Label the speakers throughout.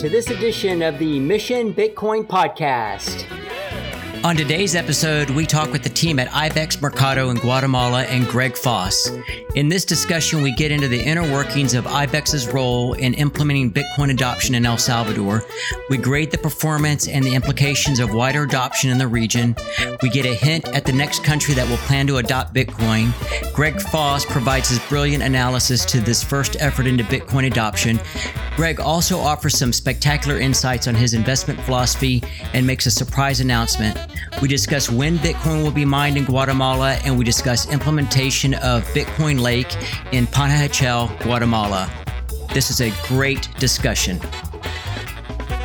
Speaker 1: To this edition of the Mission Bitcoin Podcast.
Speaker 2: On today's episode, we talk with the team at IBEX Mercado in Guatemala and Greg Foss. In this discussion, we get into the inner workings of IBEX's role in implementing Bitcoin adoption in El Salvador. We grade the performance and the implications of wider adoption in the region. We get a hint at the next country that will plan to adopt Bitcoin. Greg Foss provides his brilliant analysis to this first effort into Bitcoin adoption. Greg also offers some spectacular insights on his investment philosophy and makes a surprise announcement. We discuss when Bitcoin will be mined in Guatemala, and we discuss implementation of Bitcoin Lake in Panajachel, Guatemala. This is a great discussion.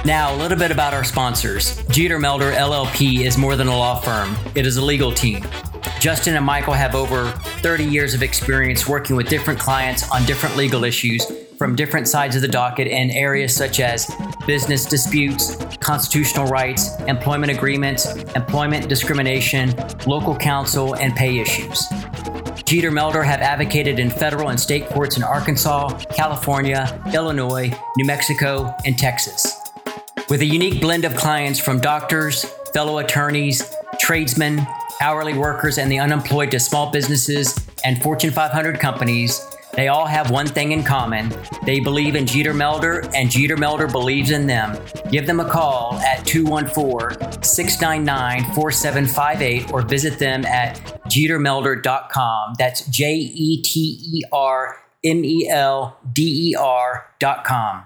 Speaker 2: Now, a little bit about our sponsors. Jeter Melder LLP is more than a law firm, it is a legal team. Justin and Michael have over 30 years of experience working with different clients on different legal issues from different sides of the docket in areas such as business disputes, constitutional rights, employment agreements, employment discrimination, local counsel, and pay issues. Jeter Melder have advocated in federal and state courts in Arkansas, California, Illinois, New Mexico, and Texas. With a unique blend of clients from doctors, fellow attorneys, tradesmen, hourly workers, and the unemployed to small businesses and Fortune 500 companies, they all have one thing in common. They believe in Jeter Melder, and Jeter Melder believes in them. Give them a call at 214 699 4758 or visit them at jetermelder.com. That's J E T E R M E L D E R.com.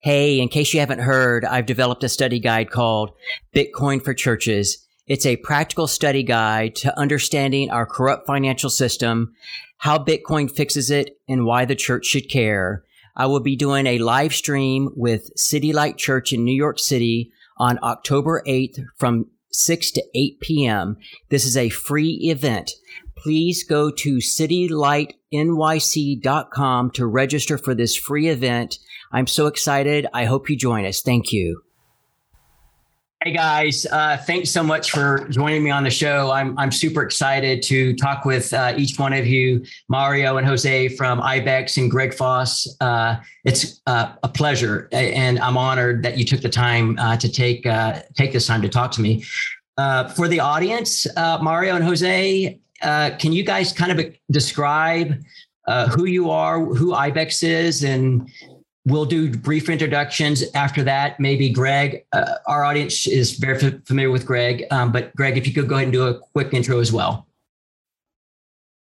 Speaker 2: Hey, in case you haven't heard, I've developed a study guide called Bitcoin for Churches. It's a practical study guide to understanding our corrupt financial system how Bitcoin fixes it, and why the church should care. I will be doing a live stream with City Light Church in New York City on October 8th from 6 to 8 p.m. This is a free event. Please go to citylightnyc.com to register for this free event. I'm so excited. I hope you join us. Thank you. Hey guys, uh, thanks so much for joining me on the show. I'm I'm super excited to talk with uh, each one of you, Mario and Jose from IBEX and Greg Foss. Uh, it's uh, a pleasure, and I'm honored that you took the time uh, to take uh, take this time to talk to me. for the audience, Mario and Jose, can you guys kind of describe who you are, who IBEX is, and We'll do brief introductions after that. Maybe Greg, uh, our audience is very f- familiar with Greg, um, but Greg, if you could go ahead and do a quick intro as well.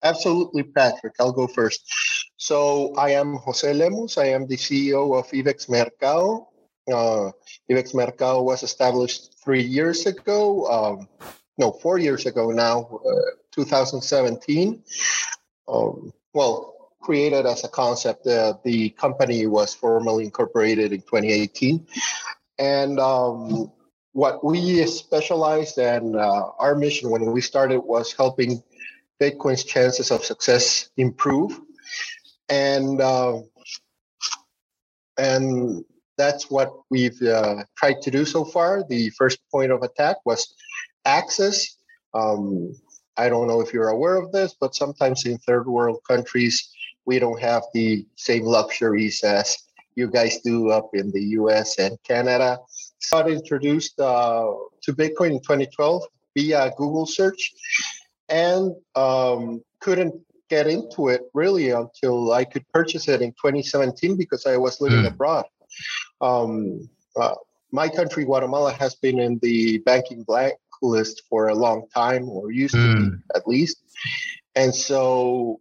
Speaker 3: Absolutely, Patrick. I'll go first. So I am Jose Lemus. I am the CEO of IBEX Mercado. Uh, IBEX Mercado was established three years ago. Um, no, four years ago now, uh, 2017. Um, well, created as a concept. Uh, the company was formally incorporated in 2018. And um, what we specialized and uh, our mission when we started was helping Bitcoin's chances of success improve. And uh, and that's what we've uh, tried to do so far. The first point of attack was access. Um, I don't know if you're aware of this, but sometimes in third world countries, we don't have the same luxuries as you guys do up in the US and Canada. Got introduced uh, to Bitcoin in 2012 via Google search and um, couldn't get into it really until I could purchase it in 2017 because I was living mm. abroad. Um, uh, my country, Guatemala, has been in the banking blacklist for a long time, or used mm. to be hmm. at least. And so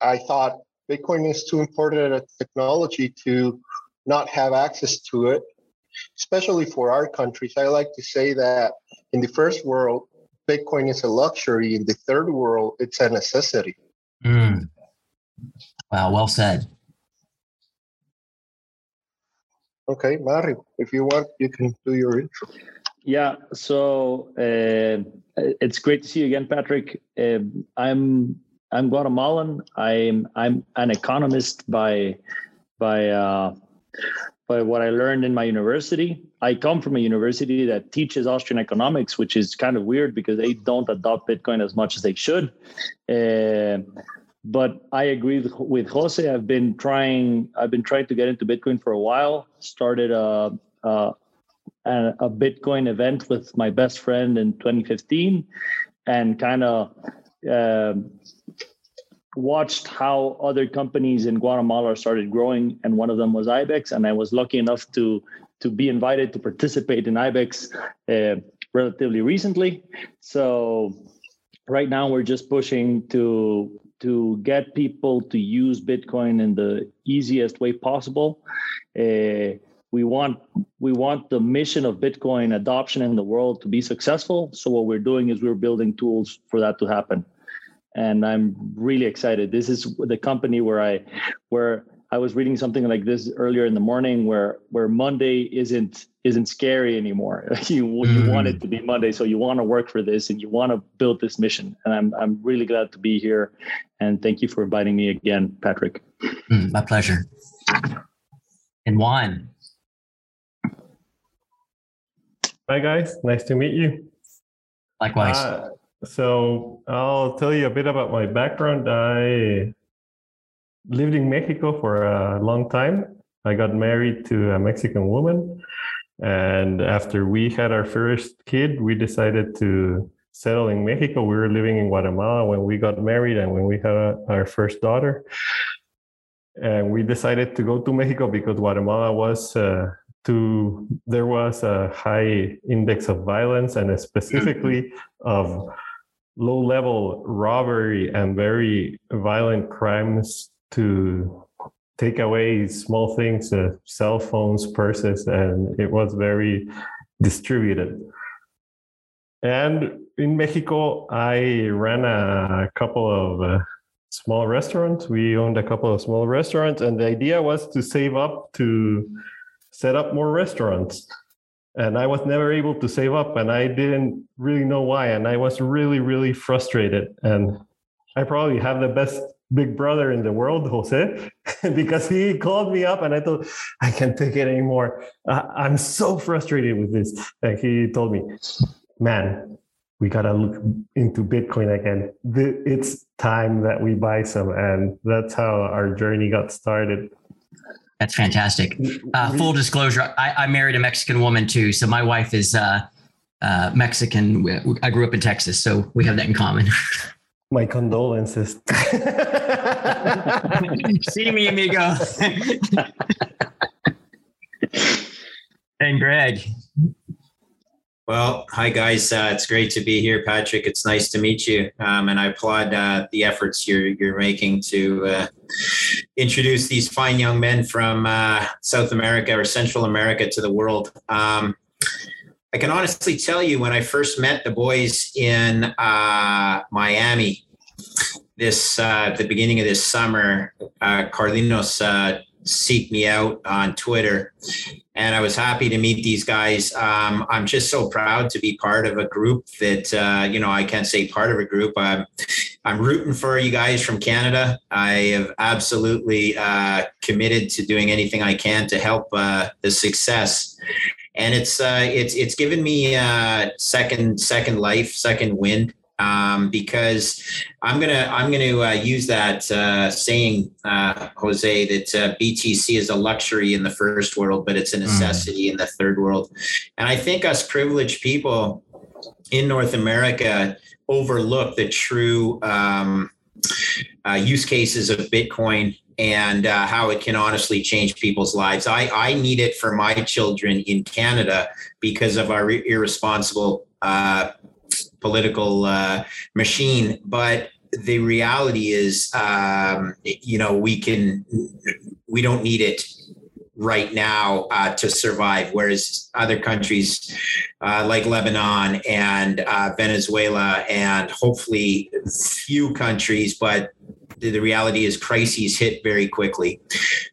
Speaker 3: I thought Bitcoin is too important a technology to not have access to it, especially for our countries. I like to say that in the first world, Bitcoin is a luxury. In the third world, it's a necessity.
Speaker 2: Mm. Wow, well said.
Speaker 3: Okay, Mario, if you want, you can do your intro.
Speaker 4: Yeah, so uh, it's great to see you again, Patrick. Uh, I'm I'm Guatemalan. I'm I'm an economist by by uh, by what I learned in my university. I come from a university that teaches Austrian economics, which is kind of weird because they don't adopt Bitcoin as much as they should. Uh, but I agree with, with Jose. I've been trying. I've been trying to get into Bitcoin for a while. Started a a, a Bitcoin event with my best friend in 2015, and kind of. Uh, watched how other companies in Guatemala started growing, and one of them was Ibex, and I was lucky enough to to be invited to participate in Ibex uh, relatively recently. So right now we're just pushing to to get people to use Bitcoin in the easiest way possible. Uh, we want we want the mission of Bitcoin adoption in the world to be successful. So what we're doing is we're building tools for that to happen and I'm really excited. This is the company where I where I was reading something like this earlier in the morning where where Monday isn't isn't scary anymore. you mm. you want it to be Monday, so you want to work for this and you want to build this mission. And I'm I'm really glad to be here. And thank you for inviting me again, Patrick.
Speaker 2: Mm, my pleasure. And Juan.
Speaker 5: Hi guys, nice to meet you.
Speaker 2: Likewise. Uh,
Speaker 5: so I'll tell you a bit about my background. I lived in Mexico for a long time. I got married to a Mexican woman. And after we had our first kid, we decided to settle in Mexico. We were living in Guatemala when we got married and when we had our first daughter. And we decided to go to Mexico because Guatemala was uh, to there was a high index of violence and specifically of low level robbery and very violent crimes to take away small things, uh, cell phones, purses, and it was very distributed. And in Mexico, I ran a couple of uh, small restaurants. We owned a couple of small restaurants, and the idea was to save up to set up more restaurants. And I was never able to save up and I didn't really know why and I was really really frustrated. And I probably have the best big brother in the world Jose because he called me up and I thought I can't take it anymore. I'm so frustrated with this. And he told me man we got to look into bitcoin again. It's time that we buy some. And that's how our journey got started
Speaker 2: that's fantastic. Uh, full disclosure, I, I, married a Mexican woman too. So my wife is uh, uh, Mexican. I grew up in Texas, so we have that in common.
Speaker 5: My condolences.
Speaker 2: See me, amigo. and Greg.
Speaker 6: Well, hi guys. Uh, it's great to be here, Patrick. It's nice to meet you, um, and I applaud uh, the efforts you're you're making to uh, introduce these fine young men from uh, South America or Central America to the world. Um, I can honestly tell you, when I first met the boys in uh, Miami, this uh, the beginning of this summer, Carlinos seek me out on Twitter. And I was happy to meet these guys. Um, I'm just so proud to be part of a group that, uh, you know, I can't say part of a group. I'm, I'm rooting for you guys from Canada. I have absolutely uh, committed to doing anything I can to help uh, the success. And it's uh, it's it's given me uh, second second life, second wind um, because I'm gonna I'm gonna uh, use that uh, saying, uh, Jose, that uh, BTC is a luxury in the first world, but it's a hmm. necessity mm. in the third world. And I think us privileged people in North America overlook the true um, uh, use cases of Bitcoin and uh, how it can honestly change people's lives. I, I need it for my children in Canada because of our irresponsible uh, political uh, machine. But the reality is, um, you know, we can, we don't need it right now uh, to survive, whereas other countries uh, like Lebanon and uh, Venezuela and hopefully few countries, but the, reality is crises hit very quickly.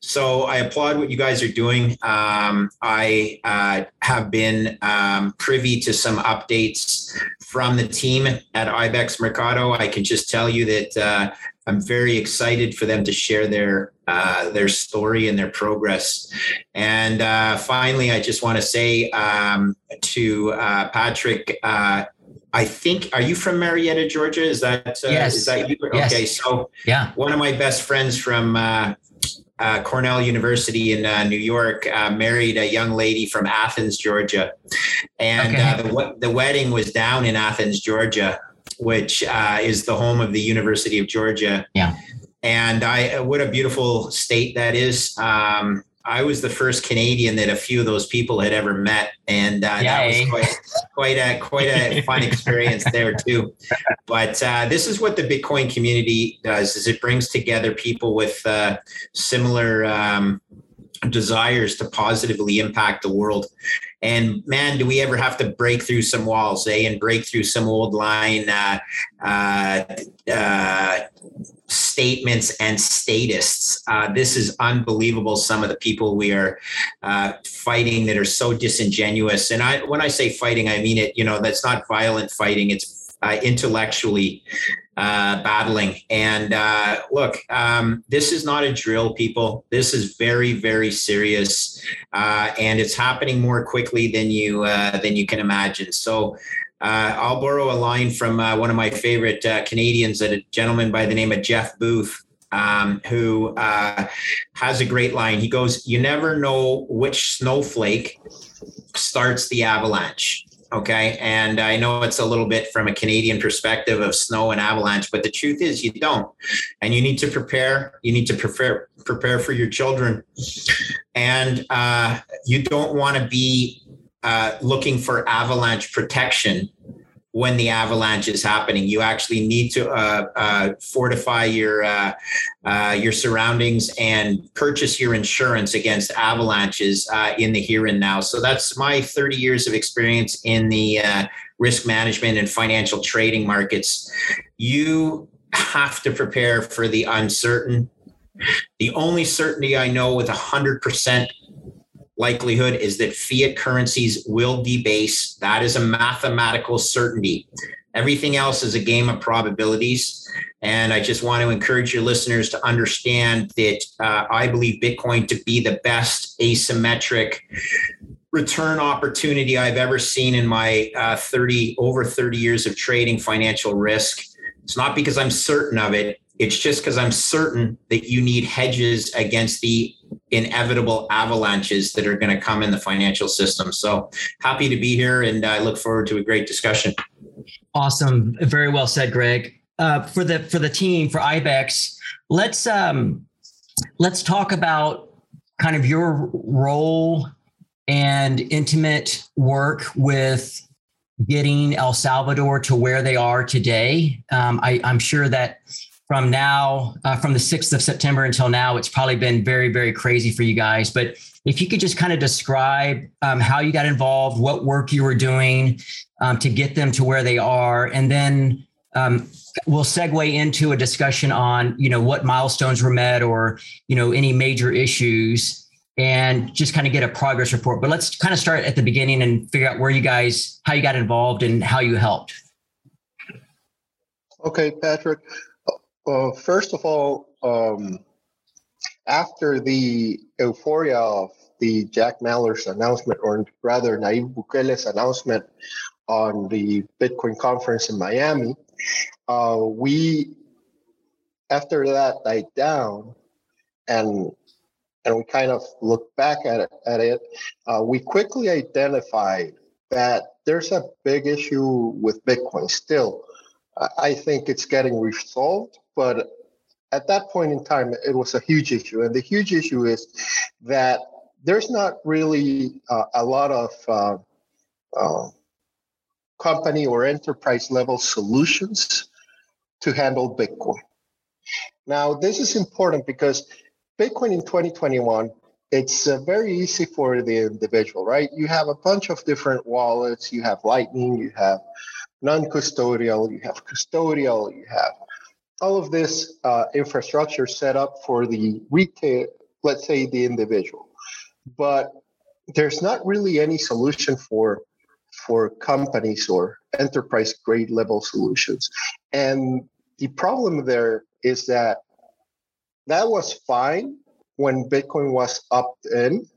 Speaker 6: So I applaud what you guys are doing. Um, I uh, have been um, privy to some updates from the team at Ibex Mercado. I can just tell you that uh, I'm very excited for them to share their uh, their story and their progress. And uh, finally, I just want to say um, to uh, Patrick, uh, I think, are you from Marietta, Georgia? Is that uh,
Speaker 2: yes?
Speaker 6: Is that you?
Speaker 2: Yes.
Speaker 6: Okay, so
Speaker 2: yeah,
Speaker 6: one of my best friends from uh, uh, Cornell University in uh, New York uh, married a young lady from Athens, Georgia, and
Speaker 2: Okay.
Speaker 6: uh, the the wedding was down in Athens, Georgia, which uh, is the home of the University of Georgia.
Speaker 2: Yeah.
Speaker 6: And I, what a beautiful state that is. Um, I was the first Canadian that a few of those people had ever met, and uh, that was quite, quite a quite a fun experience there too. But uh, this is what the Bitcoin community does: is it brings together people with uh, similar um, desires to positively impact the world. And man, do we ever have to break through some walls, eh? And break through some old line uh, uh, uh, statements and statists. Uh, this is unbelievable. Some of the people we are uh, fighting that are so disingenuous. And I, when I say fighting, I mean it. You know, that's not violent fighting. It's uh, intellectually uh, battling. And uh, look, um, this is not a drill, people. This is very, very serious, uh, and it's happening more quickly than you uh, than you can imagine. So. Uh, I'll borrow a line from uh, one of my favorite Canadians, a gentleman by the name of Jeff Booth, um, who has a great line. He goes, "You never know which snowflake starts the avalanche." Okay. And I know it's a little bit from a Canadian perspective of snow and avalanche, but the truth is you don't. And you need to prepare. You need to prepare prepare for your children. And uh, you don't want to be uh, looking for avalanche protection when the avalanche is happening. You actually need to uh, uh, fortify your uh, uh, your surroundings and purchase your insurance against avalanches uh, in the here and now. So that's my 30 years of experience in the uh, risk management and financial trading markets. You have to prepare for the uncertain. The only certainty I know with 100% likelihood is that fiat currencies will debase. That is a mathematical certainty. Everything else is a game of probabilities. And I just want to encourage your listeners to understand that uh, I believe Bitcoin to be the best asymmetric return opportunity I've ever seen in my uh, 30 over 30 years of trading financial risk. It's not because I'm certain of it. It's just because I'm certain that you need hedges against the inevitable avalanches that are going to come in the financial system. So happy to be here and I look forward to a great discussion.
Speaker 2: awesome, very well said, Greg. Uh, for the for the team for Ibex, let's um, let's talk about kind of your role and intimate work with getting El Salvador to where they are today. Um, I, I'm sure that from now, uh, from the 6th of September until now, it's probably been very, very crazy for you guys. But if you could just kind of describe um, how you got involved, what work you were doing um, to get them to where they are, and then um, we'll segue into a discussion on, you know, what milestones were met or, you know, any major issues and just kind of get a progress report. But let's kind of start at the beginning and figure out where you guys, how you got involved and how you helped.
Speaker 3: Okay, Patrick. Uh, first of all, um, after the euphoria of the Jack Mallers announcement, or rather Nayib Bukele's announcement on the Bitcoin conference in Miami, uh, we, after that died down, and and we kind of looked back at it, at it uh, we quickly identified that there's a big issue with Bitcoin still. I- think it's getting resolved, but at that point in time, it was a huge issue. And the huge issue is that there's not really uh, a lot of uh, uh, company or enterprise level solutions to handle Bitcoin. Now, this is important because Bitcoin in 2021, it's uh, very easy for the individual, right? You have a bunch of different wallets, you have Lightning, you have non custodial, you have custodial, you have all of this uh, infrastructure set up for the retail, let's say the individual. But there's not really any solution for for companies or enterprise grade level solutions. And the problem there is that that was fine when Bitcoin was up in.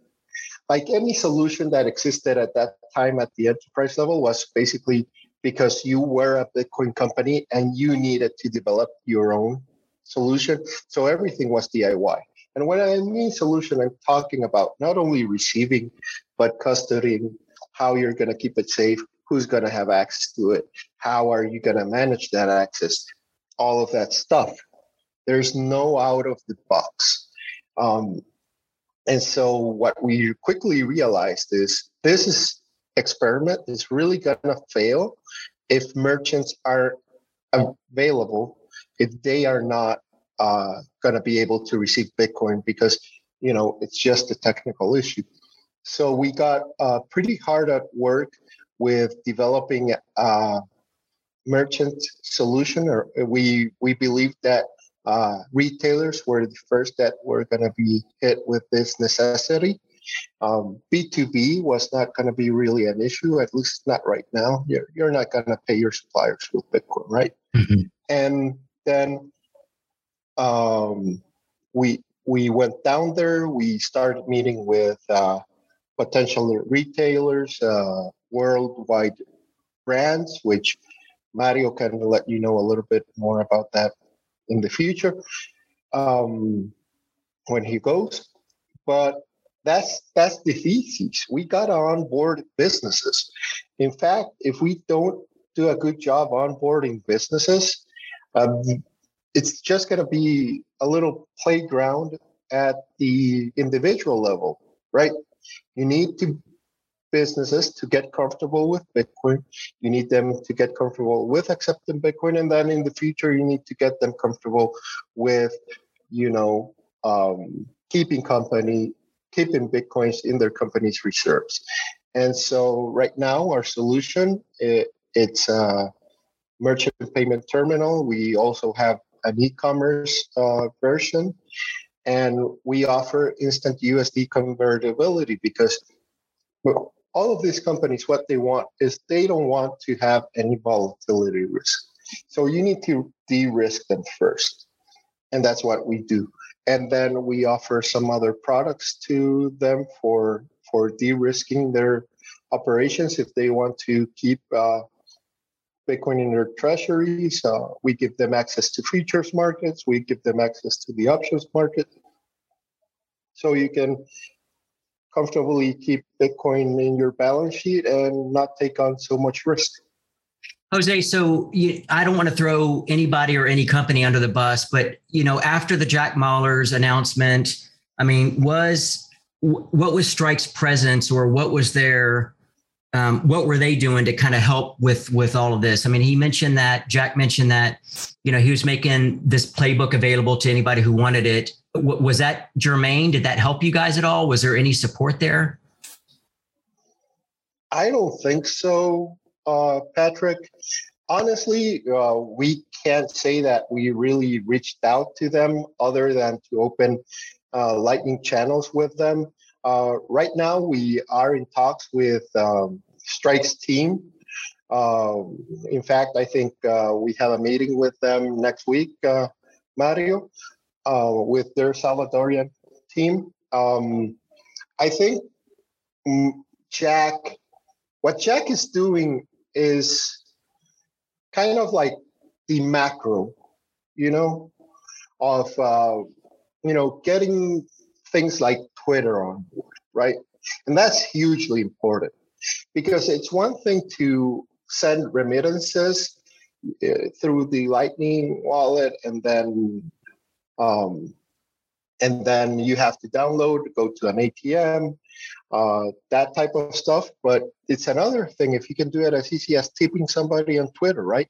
Speaker 3: Like any solution that existed at that time at the enterprise level was basically because you were a Bitcoin company and you needed to develop your own solution. So everything was DIY. And when I mean solution, I'm talking about not only receiving, but custodying, how you're going to keep it safe, who's going to have access to it, how are you going to manage that access, all of that stuff. There's no out of the box. Um, and so what we quickly realized is this is experiment is really going to fail if merchants are available if they are not uh, going to be able to receive Bitcoin because you know it's just a technical issue. So we got uh, pretty hard at work with developing a merchant solution, or we we believe that uh, retailers were the first that were going to be hit with this necessity. Um, B2B was not going to be really an issue, at least not right now. You're, you're not going to pay your suppliers with Bitcoin, right? Mm-hmm. And then um, we we went down there. We started meeting with uh, potential retailers, uh, worldwide brands, which Mario can let you know a little bit more about that in the future um, when he goes. But that's that's the thesis. We got to onboard businesses. In fact, if we don't do a good job onboarding businesses, um, it's just going to be a little playground at the individual level, right? You need to businesses to get comfortable with Bitcoin. You need them to get comfortable with accepting Bitcoin, and then in the future, you need to get them comfortable with, you know, um, keeping company keeping bitcoins in their company's reserves. And so right now, our solution it, it's a merchant payment terminal. We also have an e-commerce uh, version, and we offer instant USD convertibility because all of these companies, what they want is they don't want to have any volatility risk. So you need to de-risk them first, and that's what we do and then we offer some other products to them for for de-risking their operations if they want to keep uh, Bitcoin in their treasuries. Uh, we give them access to futures markets. We give them access to the options market. So you can comfortably keep Bitcoin in your balance sheet and not take on so much risk.
Speaker 2: Jose, so you, I don't want to throw anybody or any company under the bus, but you know, after the Jack Mallers announcement, I mean, was what was Strike's presence, or what was their, um, what were they doing to kind of help with with all of this? I mean, he mentioned that Jack mentioned that, you know, he was making this playbook available to anybody who wanted it. Was that germane? Did that help you guys at all? Was there any support there?
Speaker 3: I don't think so uh, Patrick. Honestly, uh, we can't say that we really reached out to them other than to open uh, Lightning channels with them. Uh, right now, we are in talks with um, Strike's team. Um, in fact, I think uh, we have a meeting with them next week, uh, Mario, with their Salvadorian team. Um, I think mm, Jack, what Jack is doing is kind of like the macro, you know, of uh, you know getting things like Twitter on board, right? And that's hugely important because it's one thing to send remittances uh, through the Lightning wallet, and then um, and then you have to download, go to an ATM, uh, that type of stuff. But it's another thing if you can do it as easy as tipping somebody on Twitter, right?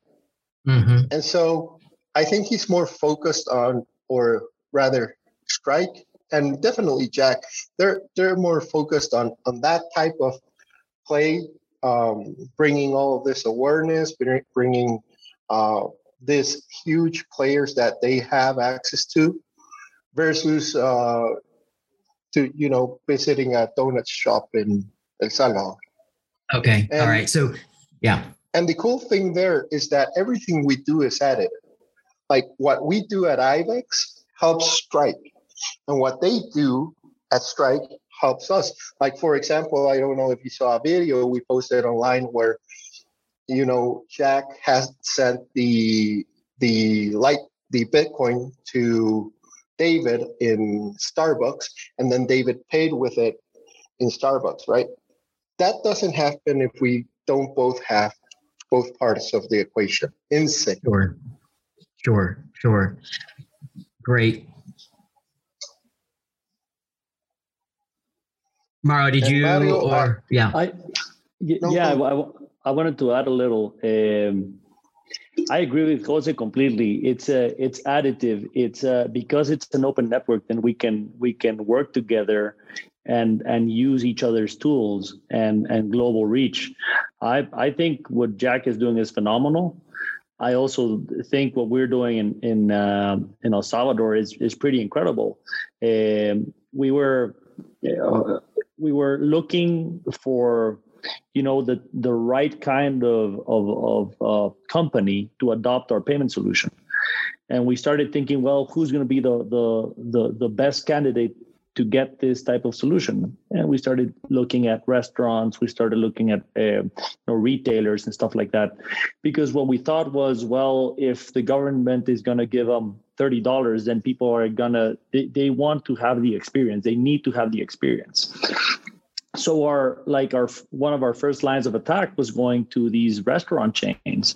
Speaker 3: Mm-hmm. And so I think he's more focused on, or rather, Strike and definitely Jack. They're they're more focused on on that type of play, um, bringing all of this awareness, bringing uh, this huge players that they have access to, versus uh, to you know visiting a donut shop in El Salvador.
Speaker 2: Okay. And, All right. So yeah.
Speaker 3: And the cool thing there is that everything we do is additive. Like what we do at IBEX helps Strike, and what they do at Strike helps us. Like for example, I don't know if you saw a video we posted online where you know, Jack has sent the the light the Bitcoin to David in Starbucks, and then David paid with it in Starbucks, right? That doesn't happen if we don't both have both parts of the equation in sync.
Speaker 2: Sure, sure, sure. Great. Mario, did
Speaker 3: And
Speaker 2: you
Speaker 3: Mario,
Speaker 2: or
Speaker 3: I-
Speaker 2: yeah?
Speaker 4: I, y-
Speaker 3: No,
Speaker 4: yeah,
Speaker 3: go.
Speaker 4: I, I- I wanted to add a little. Um, I agree with Jose completely. It's a, it's additive. It's uh because it's an open network, then we can we can work together and and use each other's tools and and global reach. I I think what Jack is doing is phenomenal. I also think what we're doing in in um in El Salvador is is pretty incredible. Um, we were uh, we were looking for you know the the right kind of of, of uh, company to adopt our payment solution. And we started thinking well who's going to be the, the the the best candidate to get this type of solution? And we started looking at restaurants we started looking at uh, you know, retailers and stuff like that. Because what we thought was well if the government is going to give them $30 then people are going to they, they want to have the experience. They need to have the experience so our like our one of our first lines of attack was going to these restaurant chains.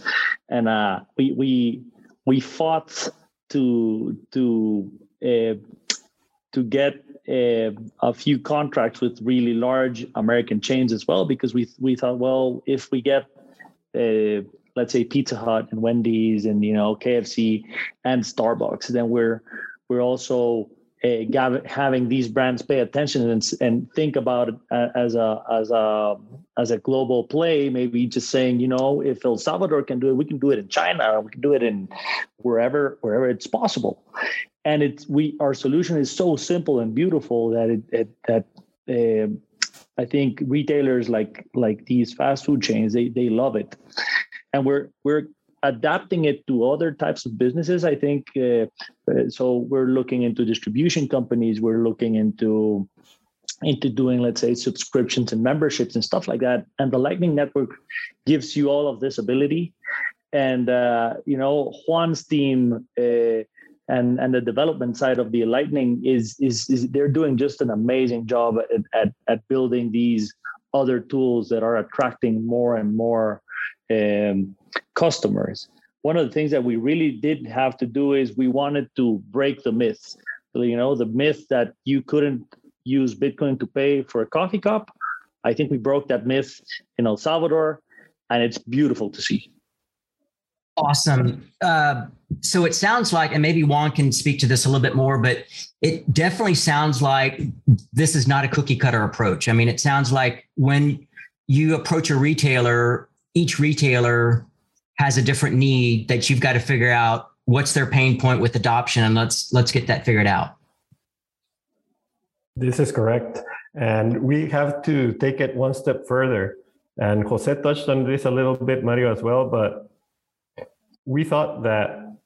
Speaker 4: And uh we we we fought to to uh, to get uh, a few contracts with really large American chains as well because we we thought well if we get uh, let's say Pizza Hut and Wendy's and you know KFC and Starbucks then we're we're also uh, having these brands pay attention and, and think about it as a as a as a global play maybe just saying you know if el salvador can do it we can do it in china we can do it in wherever wherever it's possible. And it's we our solution is so simple and beautiful that it, it that um i think retailers like like these fast food chains they they love it. And we're we're adapting it to other types of businesses i think uh, uh, so we're looking into distribution companies we're looking into into doing let's say subscriptions and memberships and stuff like that. And the lightning network gives you all of this ability. And uh, you know juan's team uh, and and the development side of the lightning is, is is they're doing just an amazing job at, at at building these other tools that are attracting more and more um, customers one of the things that we really did have to do is we wanted to break the myth you know the myth that you couldn't use bitcoin to pay for a coffee cup i think we broke that myth in el salvador and it's beautiful to see
Speaker 2: Awesome. Uh, so it sounds like, and maybe Juan can speak to this a little bit more, but it definitely sounds like this is not a cookie cutter approach. I mean, it sounds like when you approach a retailer, each retailer has a different need that you've got to figure out what's their pain point with adoption, and let's let's get that figured out.
Speaker 5: This is correct. And we have to take it one step further. And Jose touched on this a little bit, Mario, as well. But we thought that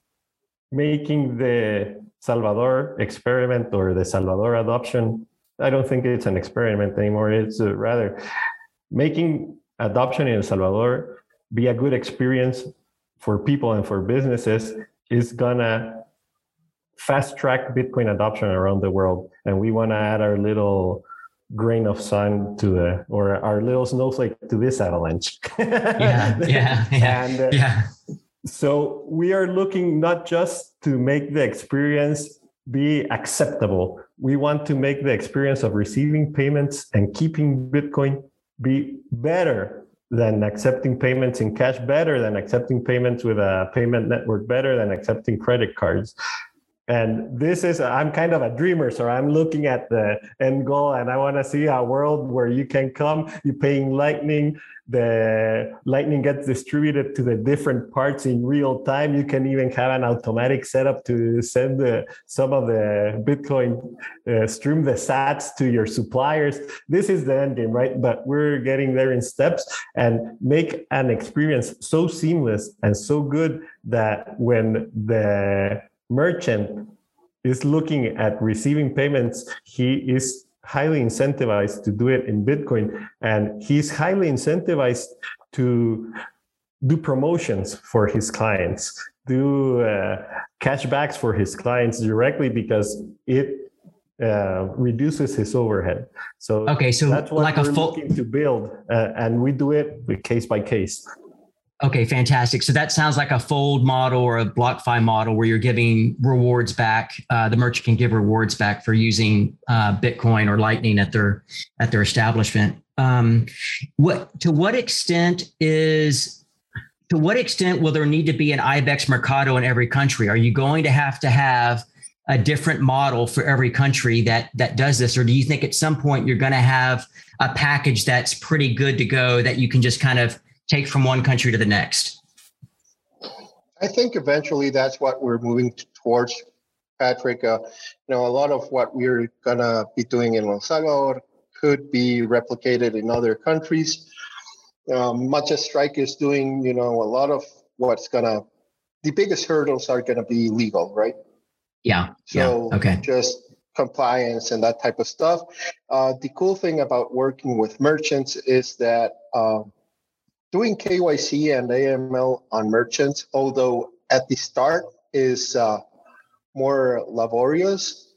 Speaker 5: making the Salvador experiment or the Salvador adoption, I don't think it's an experiment anymore. It's uh, rather making adoption in El Salvador be a good experience for people and for businesses is gonna fast track Bitcoin adoption around the world. And we want to add our little grain of sand to the, or our little snowflake to this avalanche.
Speaker 2: Yeah, yeah, yeah,
Speaker 5: and uh,
Speaker 2: yeah.
Speaker 5: so we are looking not just to make the experience be acceptable. We want to make the experience of receiving payments and keeping Bitcoin be better than accepting payments in cash, better than accepting payments with a payment network, better than accepting credit cards. And this is, I'm kind of a dreamer. So I'm looking at the end goal and I want to see a world where you can come, you're paying Lightning, the Lightning gets distributed to the different parts in real time. You can even have an automatic setup to send the, some of the Bitcoin, uh, stream the sats to your suppliers. This is the end game, right? But we're getting there in steps and make an experience so seamless and so good that when the merchant is looking at receiving payments, he is highly incentivized to do it in Bitcoin. And he's highly incentivized to do promotions for his clients, do uh, cashbacks for his clients directly because it uh, reduces his overhead. So
Speaker 2: okay, so
Speaker 5: that's what
Speaker 2: like
Speaker 5: we're
Speaker 2: a full
Speaker 5: looking to build, uh, and we do it case by case.
Speaker 2: Okay, fantastic. So that sounds like a fold model or a BlockFi model where you're giving rewards back. Uh, the merchant can give rewards back for using uh, Bitcoin or Lightning at their at their establishment. Um, what to what extent is to what extent will there need to be an IBEX Mercado in every country? Are you going to have to have a different model for every country that that does this, or do you think at some point you're going to have a package that's pretty good to go that you can just kind of take from one country to the next?
Speaker 3: I think eventually that's what we're moving towards, Patrick. Uh, you know, a lot of what we're gonna be doing in El Salvador could be replicated in other countries. Um, much as Strike is doing, you know, a lot of what's gonna, the biggest hurdles are gonna be legal, right?
Speaker 2: Yeah.
Speaker 3: So
Speaker 2: yeah. Okay.
Speaker 3: just compliance and that type of stuff. Uh, the cool thing about working with merchants is that um, doing KYC and AML on merchants, although at the start is uh, more laborious,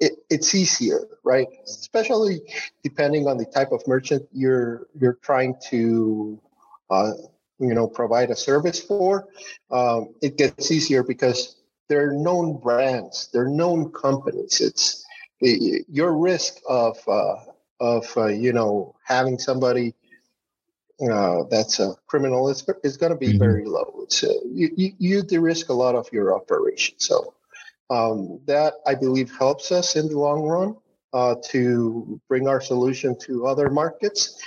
Speaker 3: it, it's easier, right? Especially depending on the type of merchant you're you're trying to, uh, you know, provide a service for. Um, it gets easier because they're known brands, they're known companies. It's your risk of uh, of uh, you know having somebody uh, that's a criminal is, is going to be mm-hmm. very low. It's uh, you, you, you de-risk a lot of your operation. So um, that I believe helps us in the long run uh, to bring our solution to other markets.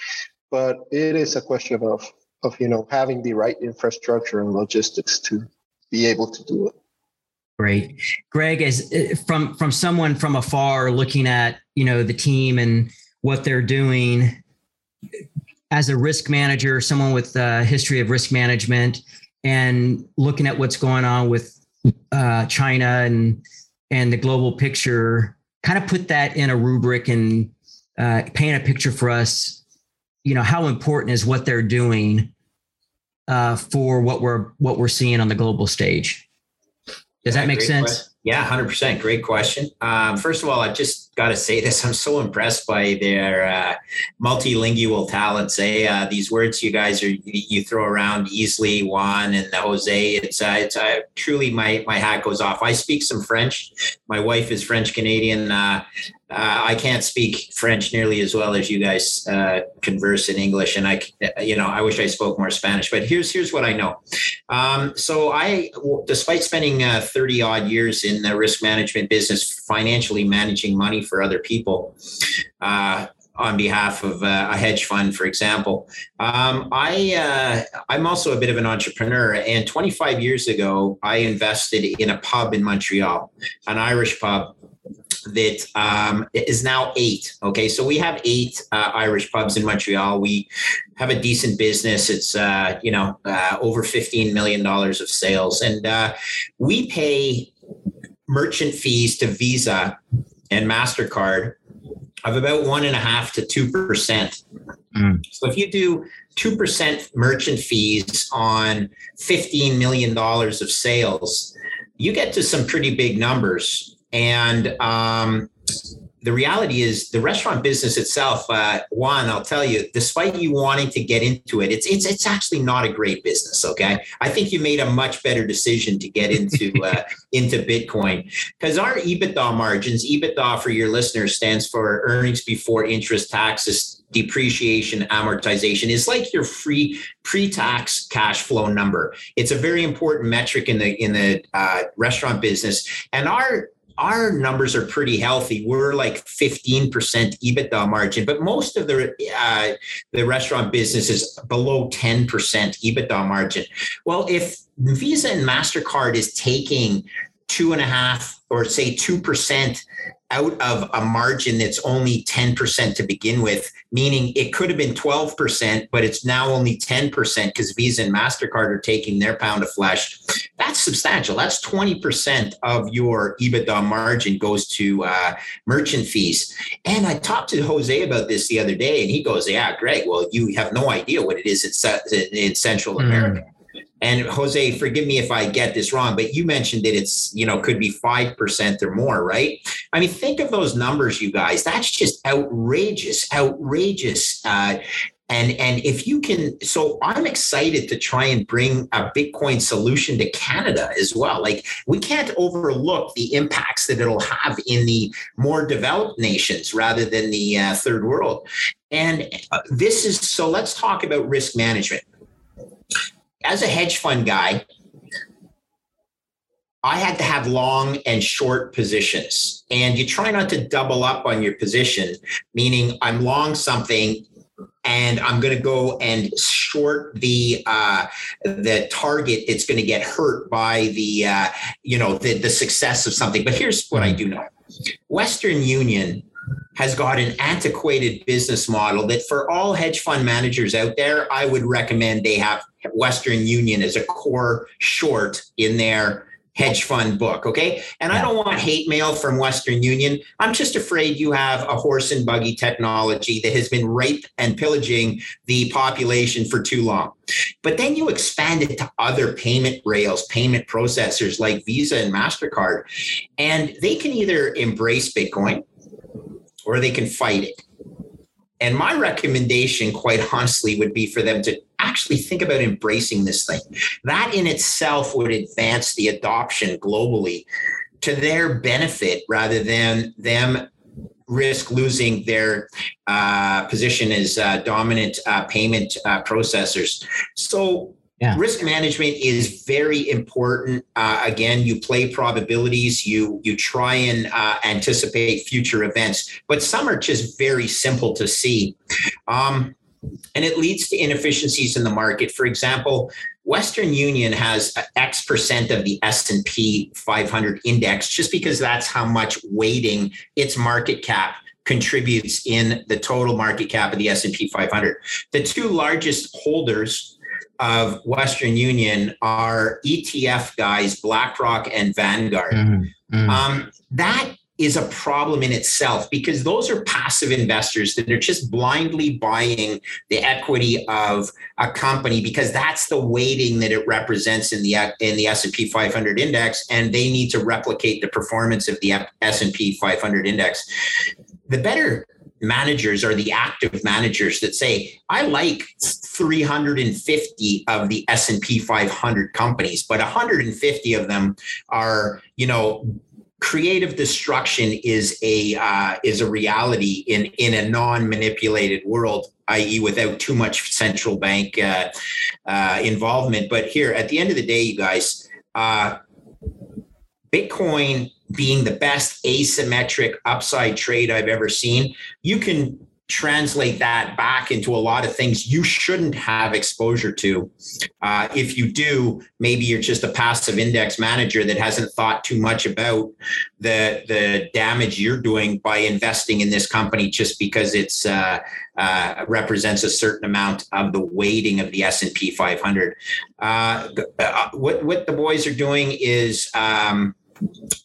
Speaker 3: But it is a question of of you know having the right infrastructure and logistics to be able to do it.
Speaker 2: Great, Greg. As uh, from from someone from afar looking at you know the team and what they're doing as a risk manager, someone with a history of risk management, and looking at what's going on with uh, China and and the global picture, kind of put that in a rubric and uh, paint a picture for us. You know how important is what they're doing uh, for what we're what we're seeing on the global stage. Does yeah, that make sense?
Speaker 6: Question. Yeah, hundred percent. Great question. Um, first of all, I just got to say this. I'm so impressed by their uh, multilingual talents. Eh? Uh, these words you guys are you throw around easily, Juan and Jose. It's uh, it's uh, truly my my hat goes off. I speak some French. My wife is French Canadian. Uh, uh, I can't speak French nearly as well as you guys uh, converse in English, and I, you know, I wish I spoke more Spanish. But here's here's what I know. Um, so I, despite spending uh, thirty odd years in the risk management business, financially managing money for other people. Uh, on behalf of uh, a hedge fund, for example. Um, I uh, I'm also a bit of an entrepreneur, and 25 years ago, I invested in a pub in Montreal, an Irish pub that um, is now eight. Okay, so we have eight uh, Irish pubs in Montreal. We have a decent business. It's uh, you know uh, over 15 million dollars of sales, and uh, we pay merchant fees to Visa and Mastercard of about one and a half to two percent. Mm. So if you do two percent merchant fees on 15 million dollars of sales, you get to some pretty big numbers and um, the reality is the restaurant business itself, uh, Juan, I'll tell you, despite you wanting to get into it, it's it's it's actually not a great business. Okay, I think you made a much better decision to get into uh, into Bitcoin because our EBITDA margins, EBITDA for your listeners stands for earnings before interest, taxes, depreciation, amortization, is like your free pre-tax cash flow number. It's a very important metric in the in the uh, restaurant business, and our our numbers are pretty healthy. We're like 15% EBITDA margin, but most of the uh, the restaurant business is below 10% EBITDA margin. Well, if Visa and Mastercard is taking two and a half or say two percent out of a margin that's only 10% to begin with, meaning it could have been 12%, but it's now only 10% because Visa and MasterCard are taking their pound of flesh. That's substantial. That's 20% of your EBITDA margin goes to uh, merchant fees. And I talked to Jose about this the other day, and he goes, Yeah, Greg, well, you have no idea what it is in, in Central mm. And Jose, forgive me if I get this wrong, but you mentioned that it's, you know, could be 5% or more, right? I mean, think of those numbers, you guys. That's just outrageous, outrageous. Uh, and and if you can so i'm excited to try and bring a bitcoin solution to canada as well like we can't overlook the impacts that it'll have in the more developed nations rather than the uh, third world and uh, this is so let's talk about risk management as a hedge fund guy, I had to have long and short positions. And you try not to double up on your position, meaning I'm long something and I'm going to go and short the uh, the target that's going to get hurt by the uh, you know the the success of something. But here's what I do know: Western Union has got an antiquated business model that for all hedge fund managers out there, I would recommend they have Western Union as a core short in their hedge fund book. Okay. And. I don't want hate mail from Western Union. I'm just afraid you have a horse and buggy technology that has been rape and pillaging the population for too long. But then you expand it to other payment rails, payment processors like Visa and MasterCard, and they can either embrace Bitcoin or they can fight it. And my recommendation, quite honestly, would be for them to actually think about embracing this thing. That in itself would advance the adoption globally to their benefit rather than them risk losing their uh, position as uh, dominant uh, payment uh, processors. So yeah. Risk management is very important. Uh, again, you play probabilities. You you try and uh, anticipate future events, but some are just very simple to see, um, and it leads to inefficiencies in the market. For example, Western Union has X percent of the S and P 500 index, just because that's how much weighting its market cap contributes in the total market cap of the S&P 500. The two largest holders of Western Union are ETF guys, BlackRock and Vanguard. Mm-hmm. Mm-hmm. Um, that is a problem in itself because those are passive investors that are just blindly buying the equity of a company because that's the weighting that it represents in the in the S&P 500 index and they need to replicate the performance of the S&P 500 index. The better managers are the active managers that say i like 350 of the s&p 500 companies but 150 of them are you know creative destruction is a uh, is a reality in in a non-manipulated world i.e without too much central bank uh, uh, involvement. But here at the end of the day you guys uh, bitcoin being the best asymmetric upside trade I've ever seen, you can translate that back into a lot of things you shouldn't have exposure to. Uh, if you do, maybe you're just a passive index manager that hasn't thought too much about the the damage you're doing by investing in this company just because it's uh, uh, represents a certain amount of the weighting of the S and P 500. Uh, uh, what what the boys are doing is. Um,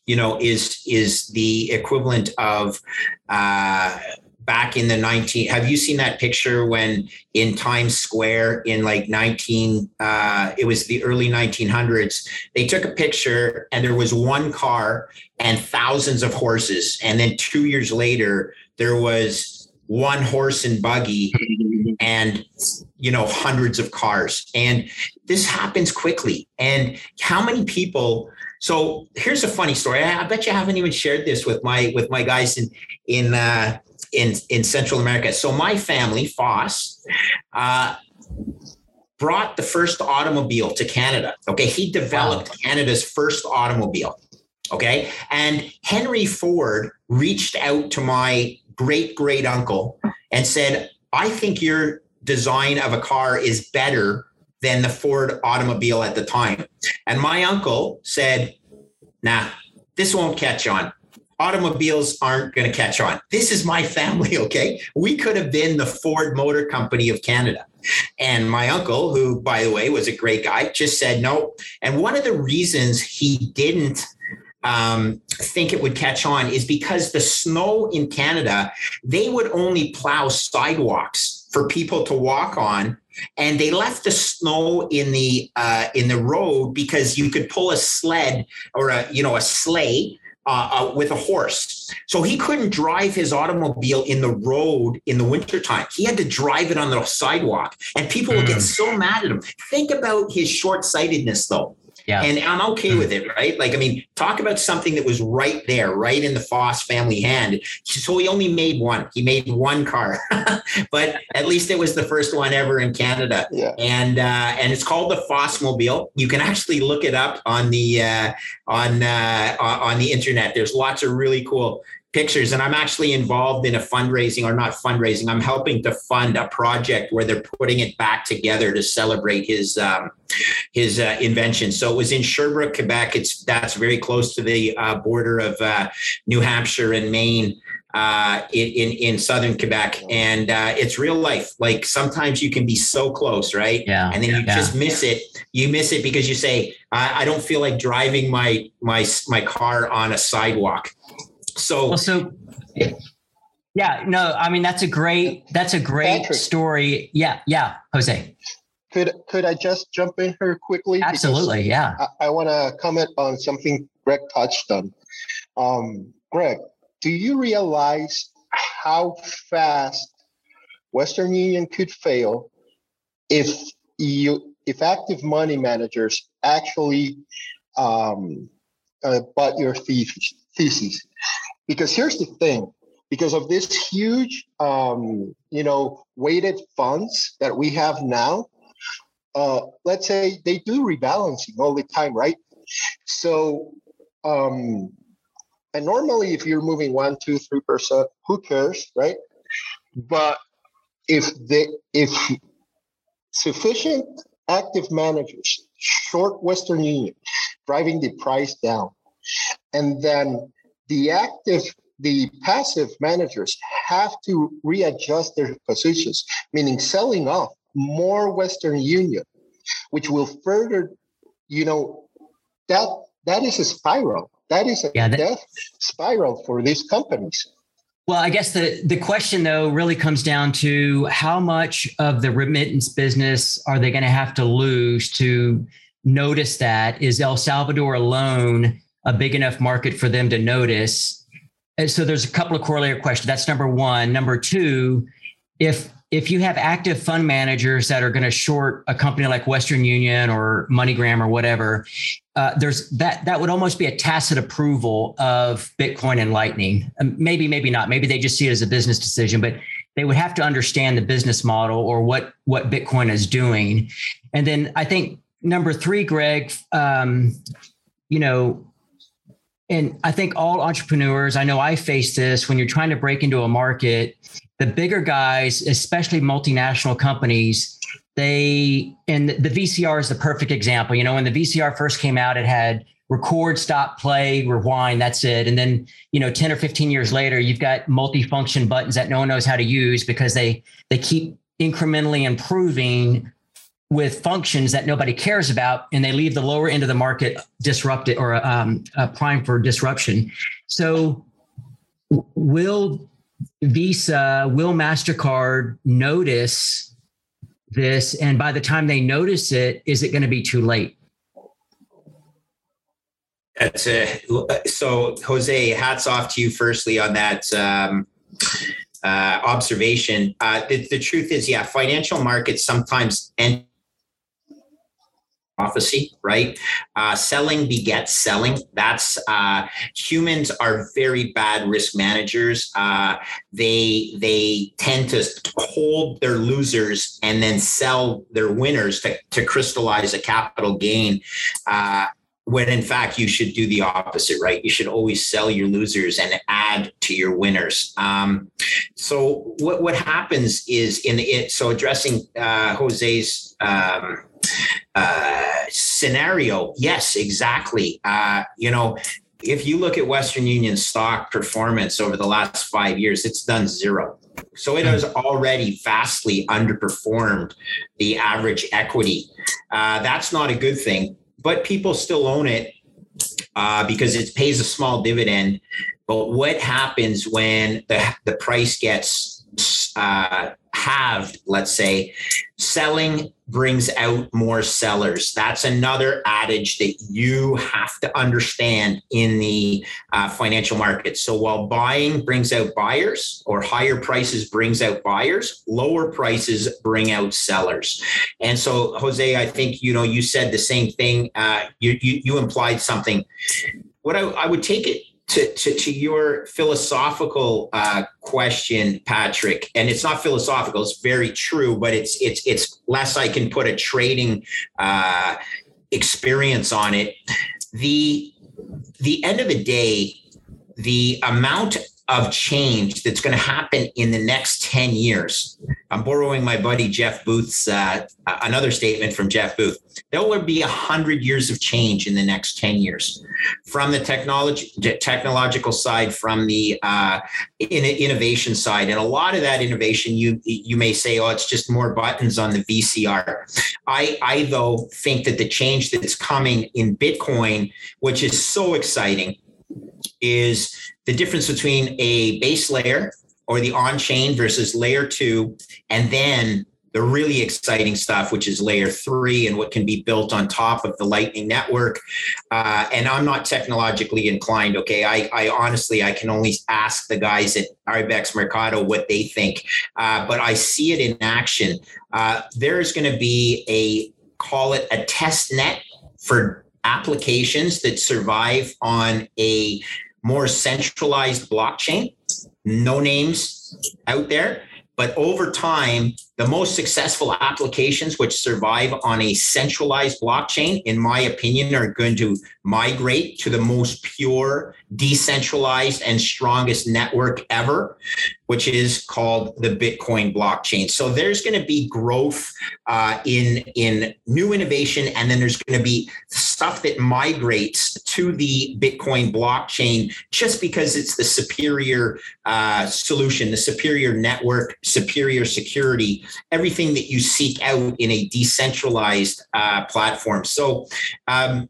Speaker 6: you know, is is the equivalent of uh, back in the 19 have you seen that picture when in times square in like 19 uh, it was the early 1900s they took a picture and there was one car and thousands of horses. And then two years later there was one horse and buggy and you know hundreds of cars and this happens quickly and how many people so here's a funny story. I, bet you haven't even shared this with my with my guys in in uh, in in Central America. So my family, Foss, uh, brought the first automobile to Canada. Okay, he developed wow. Canada's first automobile. Okay, and Henry Ford reached out to my great great uncle and said, "I think your design of a car is better than the Ford automobile at the time. And my uncle said, nah, this won't catch on. Automobiles aren't going to catch on. This is my family, okay? We could have been the Ford Motor Company of Canada. And my uncle, who, by the way, was a great guy, just said no. And one of the reasons he didn't um, think it would catch on is because the snow in Canada, they would only plow sidewalks for people to walk on and they left the snow in the uh, in the road because you could pull a sled or a you know a sleigh uh, uh, with a horse. So he couldn't drive his automobile in the road in the wintertime. He had to drive it on the sidewalk. And people mm. would get mm. so mad at him. Think about his short sightedness, though. Yeah. And I'm okay with it, right? Like, I mean, talk about something that was right there, right in the Foss family hand. So he only made one. He made one car, but at least it was the first one ever in Canada. Yeah. And uh, and it's called the Foss Mobile. You can actually look it up on the uh, on uh, on the internet. There's lots of really cool pictures and i'm actually involved in a fundraising or not fundraising i'm helping to fund a project where they're putting it back together to celebrate his um, his uh, invention so it was in sherbrooke quebec it's that's very close to the uh, border of uh, new hampshire and maine uh, in, in, in southern Quebec, and uh, it's real life. Like sometimes you can be so close, right?
Speaker 2: Yeah.
Speaker 6: And then you
Speaker 2: yeah.
Speaker 6: just miss it. You miss it because you say, I, I don't feel like driving my my my car on a sidewalk." So,
Speaker 2: well, so yeah, no, I mean that's a great that's a great Patrick, story. Yeah, yeah, Jose.
Speaker 3: Could could I just jump in here quickly?
Speaker 2: Absolutely, yeah.
Speaker 3: I, I want to comment on something Greg touched on. Um, Greg, do you realize how fast Western Union could fail if you if active money managers actually um, uh, but your thesis, thesis because here's the thing because of this huge um, you know weighted funds that we have now uh, let's say they do rebalancing all the time right? So um, and normally if you're moving one two three percent who cares right? But if they if sufficient active managers short western union driving the price down and then the active the passive managers have to readjust their positions meaning selling off more western union which will further you know that that is a spiral. That is a yeah, that, death spiral for these companies.
Speaker 2: Well i guess the the question though really comes down to how much of the remittance business are they going to have to lose to notice that? Is el salvador alone a big enough market for them to notice. And so there's a couple of corollary questions. That's number one. Number two, if if you have active fund managers that are going to short a company like Western Union or MoneyGram or whatever, uh, there's that that would almost be a tacit approval of Bitcoin and Lightning. Um, maybe, maybe not. Maybe they just see it as a business decision, but they would have to understand the business model or what what Bitcoin is doing. And then I think number three, Greg, um, you know, and I think all entrepreneurs, I know I face this when you're trying to break into a market, the bigger guys, especially multinational companies, they, and the VCR is the perfect example. You know, when the VCR first came out, it had record, stop, play, rewind, that's it. And then, you know, 10 or 15 years later, you've got multi-function buttons that no one knows how to use because they they keep incrementally improving with functions that nobody cares about and they leave the lower end of the market disrupted or um, uh, prime for disruption. So will visa will mastercard notice this? And by the time they notice it is it going to be too late?
Speaker 6: That's a, so jose hats off to you firstly on that um, uh, observation. Uh, the, the, truth is yeah financial markets sometimes end prophecy, right? Uh, selling begets selling. That's uh, humans are very bad risk managers. Uh, they they tend to hold their losers and then sell their winners to, to crystallize a capital gain. When in fact you should do the opposite, right? You should always sell your losers and add to your winners. Um, so what what happens is in it. So addressing uh, Jose's um, uh, scenario, yes, exactly. Uh, you know, if you look at Western Union stock performance over the last five years, it's done zero. So it has already vastly underperformed the average equity. Uh, that's not a good thing, but people still own it uh, because it pays a small dividend. But what happens when the, the price gets uh, halved, let's say, selling brings out more sellers. That's another adage that you have to understand in the uh, financial market. So while buying brings out buyers or higher prices brings out buyers, lower prices bring out sellers. And so, Jose, I think you know you said the same thing. Uh, you, you you implied something. What I, I would take it to, to, to your philosophical uh, question, Patrick, and it's not philosophical; it's very true, but it's it's it's less I can put a trading uh, experience on it. The the end of the day, the amount of change that's going to happen in the next 10 years. I'm borrowing my buddy Jeff Booth's uh, another statement from Jeff Booth. There will be a hundred years of change in the next 10 years from the technology technological side, from the uh, in, innovation side. And a lot of that innovation, you you may say, oh, it's just more buttons on the VCR. I, I though think that the change that's coming in Bitcoin, which is so exciting, is the difference between a base layer or the on chain versus layer two, and then the really exciting stuff, which is layer three and what can be built on top of the Lightning Network. Uh, and I'm not technologically inclined. Okay, I, I, honestly I can only ask the guys at Ibex Mercado what they think, uh, but I see it in action. Uh, there's going to be a call it a test net for applications that survive on a more centralized blockchain. No names out there. But over time, the most successful applications which survive on a centralized blockchain, in my opinion, are going to migrate to the most pure, decentralized, and strongest network ever, which is called the Bitcoin blockchain. So there's going to be growth uh, in in new innovation, and then there's going to be stuff that migrates to the Bitcoin blockchain just because it's the superior uh, solution, the superior network, superior security, everything that you seek out in a decentralized uh, platform. So. Um,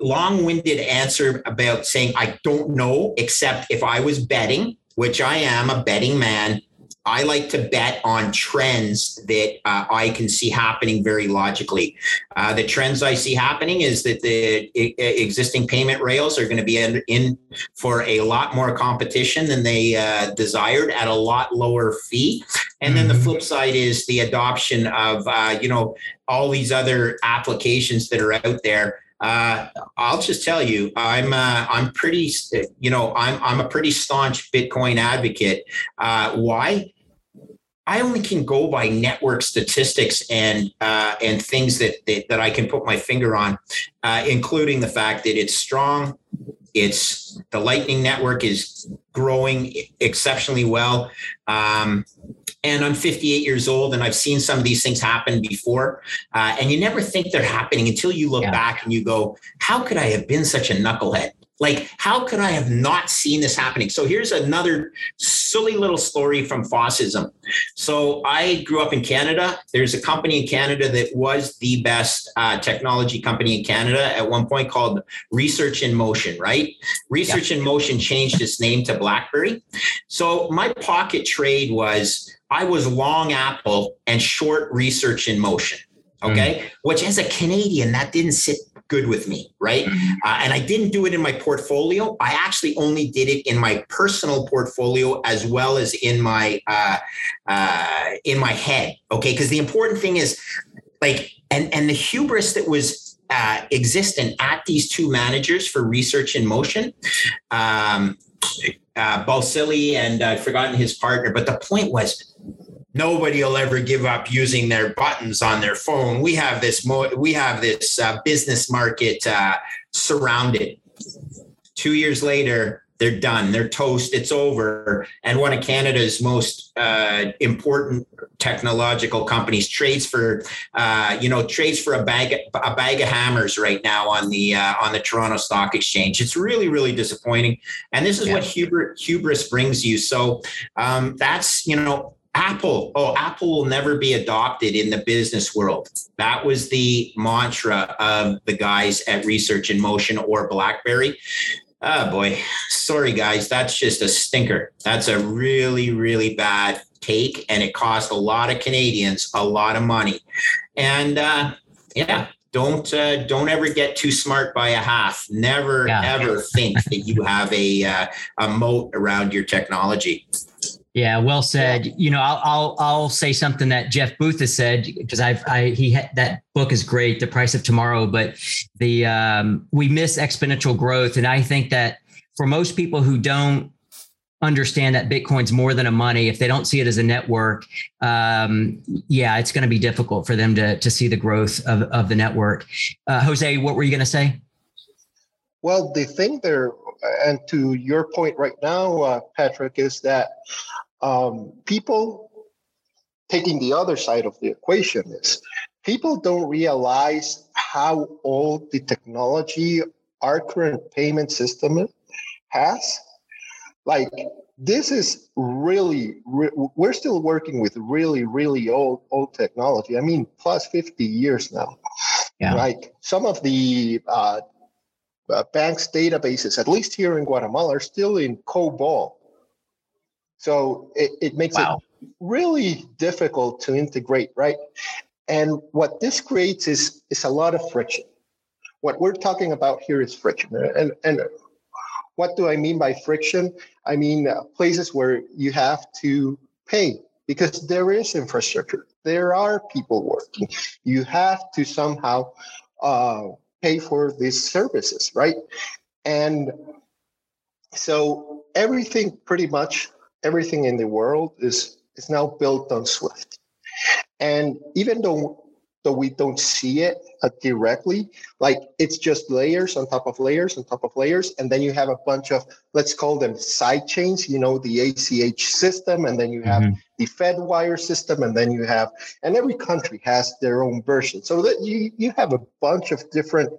Speaker 6: long-winded answer about saying I don't know, except if I was betting, which I am a betting man. I like to bet on trends that uh, I can see happening very logically. Uh, the trends I see happening is that the existing payment rails are going to be in, in, for a lot more competition than they uh, desired at a lot lower fee. And then the mm-hmm. flip side is the adoption of uh, you know all these other applications that are out there uh, I'll just tell you, I'm uh, I'm pretty, you know, I'm I'm a pretty staunch Bitcoin advocate. Uh, why? I only can go by network statistics and uh, and things that, that, that I can put my finger on, uh, including the fact that it's strong. It's the Lightning Network is growing exceptionally well. Um, and I'm 58 years old and I've seen some of these things happen before. Uh, and you never think they're happening until you look yeah. back and you go, how could I have been such a knucklehead? Like, how could I have not seen this happening? So here's another silly little story from Fossism. So I grew up in Canada. There's a company in Canada that was the best uh, technology company in Canada at one point called Research in Motion, right? Research yeah. in Motion changed its name to BlackBerry. So my pocket trade was I was long Apple and short research in motion. Okay. Mm. Which as a Canadian, that didn't sit good with me. Right. Mm. Uh, and I didn't do it in my portfolio. I actually only did it in my personal portfolio as well as in my, uh, uh, in my head. Okay. Because the important thing is like, and, and the hubris that was uh, existent at these two managers for research in motion, um, uh, Balsillie and I've forgotten his partner, but the point was nobody will ever give up using their buttons on their phone. We have this mo- we have this uh, business market uh, surrounded. Two years later, they're done. They're toast. It's over. And one of Canada's most uh, important technological companies trades for, uh, you know, trades for a bag a bag of hammers right now on the uh, on the Toronto Stock Exchange. It's really really disappointing. And this is yeah. what hubris, hubris brings you. So um, that's you know Apple, oh, Apple will never be adopted in the business world. That was the mantra of the guys at Research in Motion or BlackBerry. Oh boy, sorry guys, that's just a stinker. That's a really, really bad take, and it cost a lot of Canadians a lot of money. And uh, yeah, don't uh, don't ever get too smart by a half. Never yeah. ever think that you have a uh, a moat around your technology.
Speaker 2: Yeah, well said. You know, I'll I'll, I'll say something that Jeff Booth has said because I've I he had, that book is great, The Price of Tomorrow. But the um, we miss exponential growth, and I think that for most people who don't understand that Bitcoin's more than a money, if they don't see it as a network, um, yeah, it's going to be difficult for them to to see the growth of of the network. Uh, Jose, what were you going to say?
Speaker 3: Well, the thing there, and to your point right now, uh, Patrick, is that um, people taking the other side of the equation is people don't realize how old the technology our current payment system has. Like this is really, re- we're still working with really, really old, old technology. I mean, plus 50 years now. Yeah. Like some of the uh, uh, banks' databases, at least here in Guatemala, are still in COBOL. So it, it makes wow. it really difficult to integrate, right? And what this creates is, is a lot of friction. What we're talking about here is friction. And, and what do I mean by friction? I mean uh, places where you have to pay because there is infrastructure. There are people working. You have to somehow uh, pay for these services, right? And so everything pretty much everything in the world is is now built on Swift. And even though though we don't see it uh, directly, like it's just layers on top of layers on top of layers, and then you have a bunch of let's call them side chains. You know, the ACH system, and then you have mm-hmm. the FedWire system, and then you have, and every country has their own version. So that you you have a bunch of different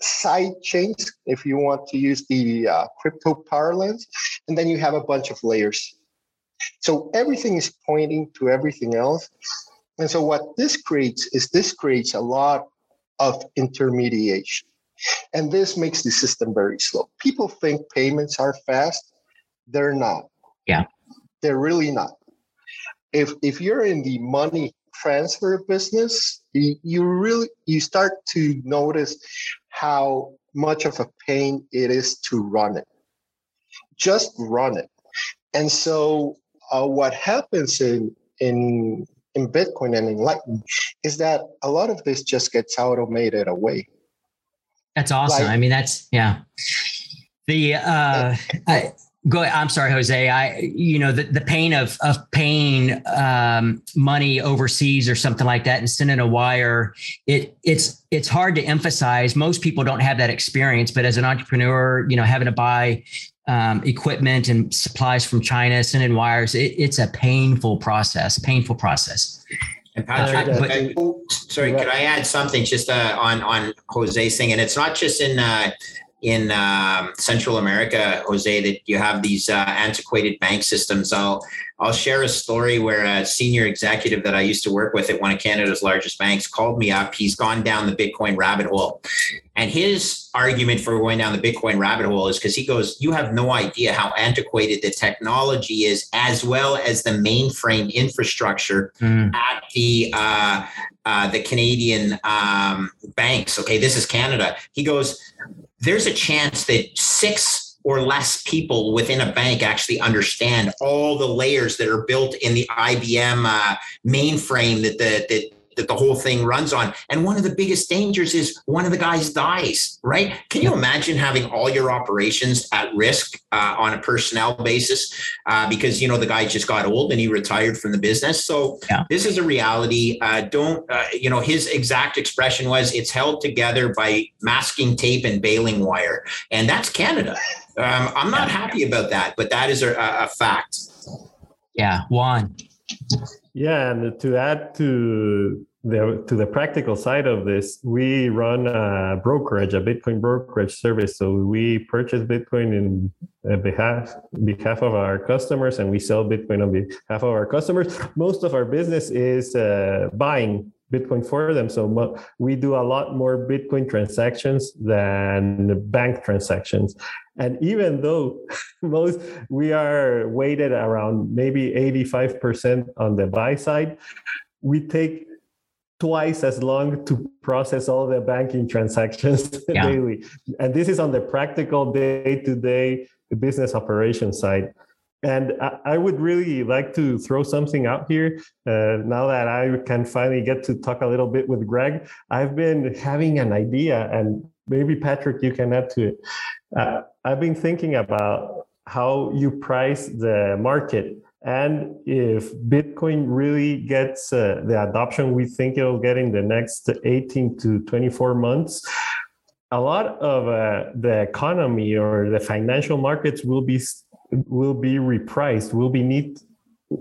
Speaker 3: side chains, if you want to use the uh, crypto parlance, and then you have a bunch of layers. So everything is pointing to everything else. And so what this creates is this creates a lot of intermediation. And this makes the system very slow. People think payments are fast. They're not.
Speaker 2: Yeah.
Speaker 3: They're really not. If if you're in the money transfer business, you, you really you start to notice how much of a pain it is to run it. Just run it. And so uh, what happens in in in Bitcoin and in Lightning is that a lot of this just gets automated away.
Speaker 2: That's awesome. Like, I mean, that's yeah. The uh, I, Go. I'm sorry, Jose. I, you know, the, the pain of of paying um, money overseas or something like that and sending a wire. It it's it's hard to emphasize. Most people don't have that experience, but as an entrepreneur, you know, having to buy um, equipment and supplies from China, sending wires, it, it's a painful process. Painful process.
Speaker 6: And Patrick, uh, but, I, sorry, could I add something just uh, on on Jose's thing? And it's not just in. Uh, in um, Central America, Jose, that you have these uh, antiquated bank systems. I'll I'll share a story where a senior executive that I used to work with at one of Canada's largest banks called me up. He's gone down the Bitcoin rabbit hole, and his argument for going down the Bitcoin rabbit hole is because he goes, "You have no idea how antiquated the technology is, as well as the mainframe infrastructure mm. at the." Uh, uh, the Canadian um, banks. Okay, this is Canada. He goes, there's a chance that six or less people within a bank actually understand all the layers that are built in the IBM uh, mainframe that the that that the whole thing runs on. And one of the biggest dangers is one of the guys dies, right? Can you imagine having all your operations at risk uh, on a personnel basis uh, because you know the guy just got old and he retired from the business? So yeah. this is a reality. Uh, don't uh, you know? His exact expression was, "It's held together by masking tape and baling wire," and that's Canada. Um, I'm not happy about that, but that is a, a fact.
Speaker 2: Yeah, Juan.
Speaker 5: Yeah, and to add to the to the practical side of this, we run a brokerage, a Bitcoin brokerage service. So we purchase Bitcoin in behalf behalf of our customers, and we sell Bitcoin on behalf of our customers. Most of our business is uh, buying Bitcoin for them. So we do a lot more Bitcoin transactions than bank transactions. And even though most we are weighted around maybe 85% on the buy side, we take twice as long to process all the banking transactions yeah. daily. And this is on the practical day to day business operation side. And I, would really like to throw something out here. Uh, now that I can finally get to talk a little bit with Greg, I've been having an idea, and maybe Patrick, you can add to it. Uh, I've been thinking about how you price the market and if Bitcoin really gets uh, the adoption we think it'll get in the next 18 to 24 months, a lot of uh, the economy or the financial markets will be will be repriced, will be need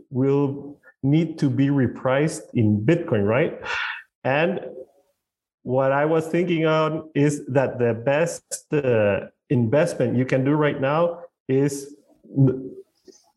Speaker 5: will need to be repriced in Bitcoin, right? And what I was thinking on is that the best uh, investment you can do right now is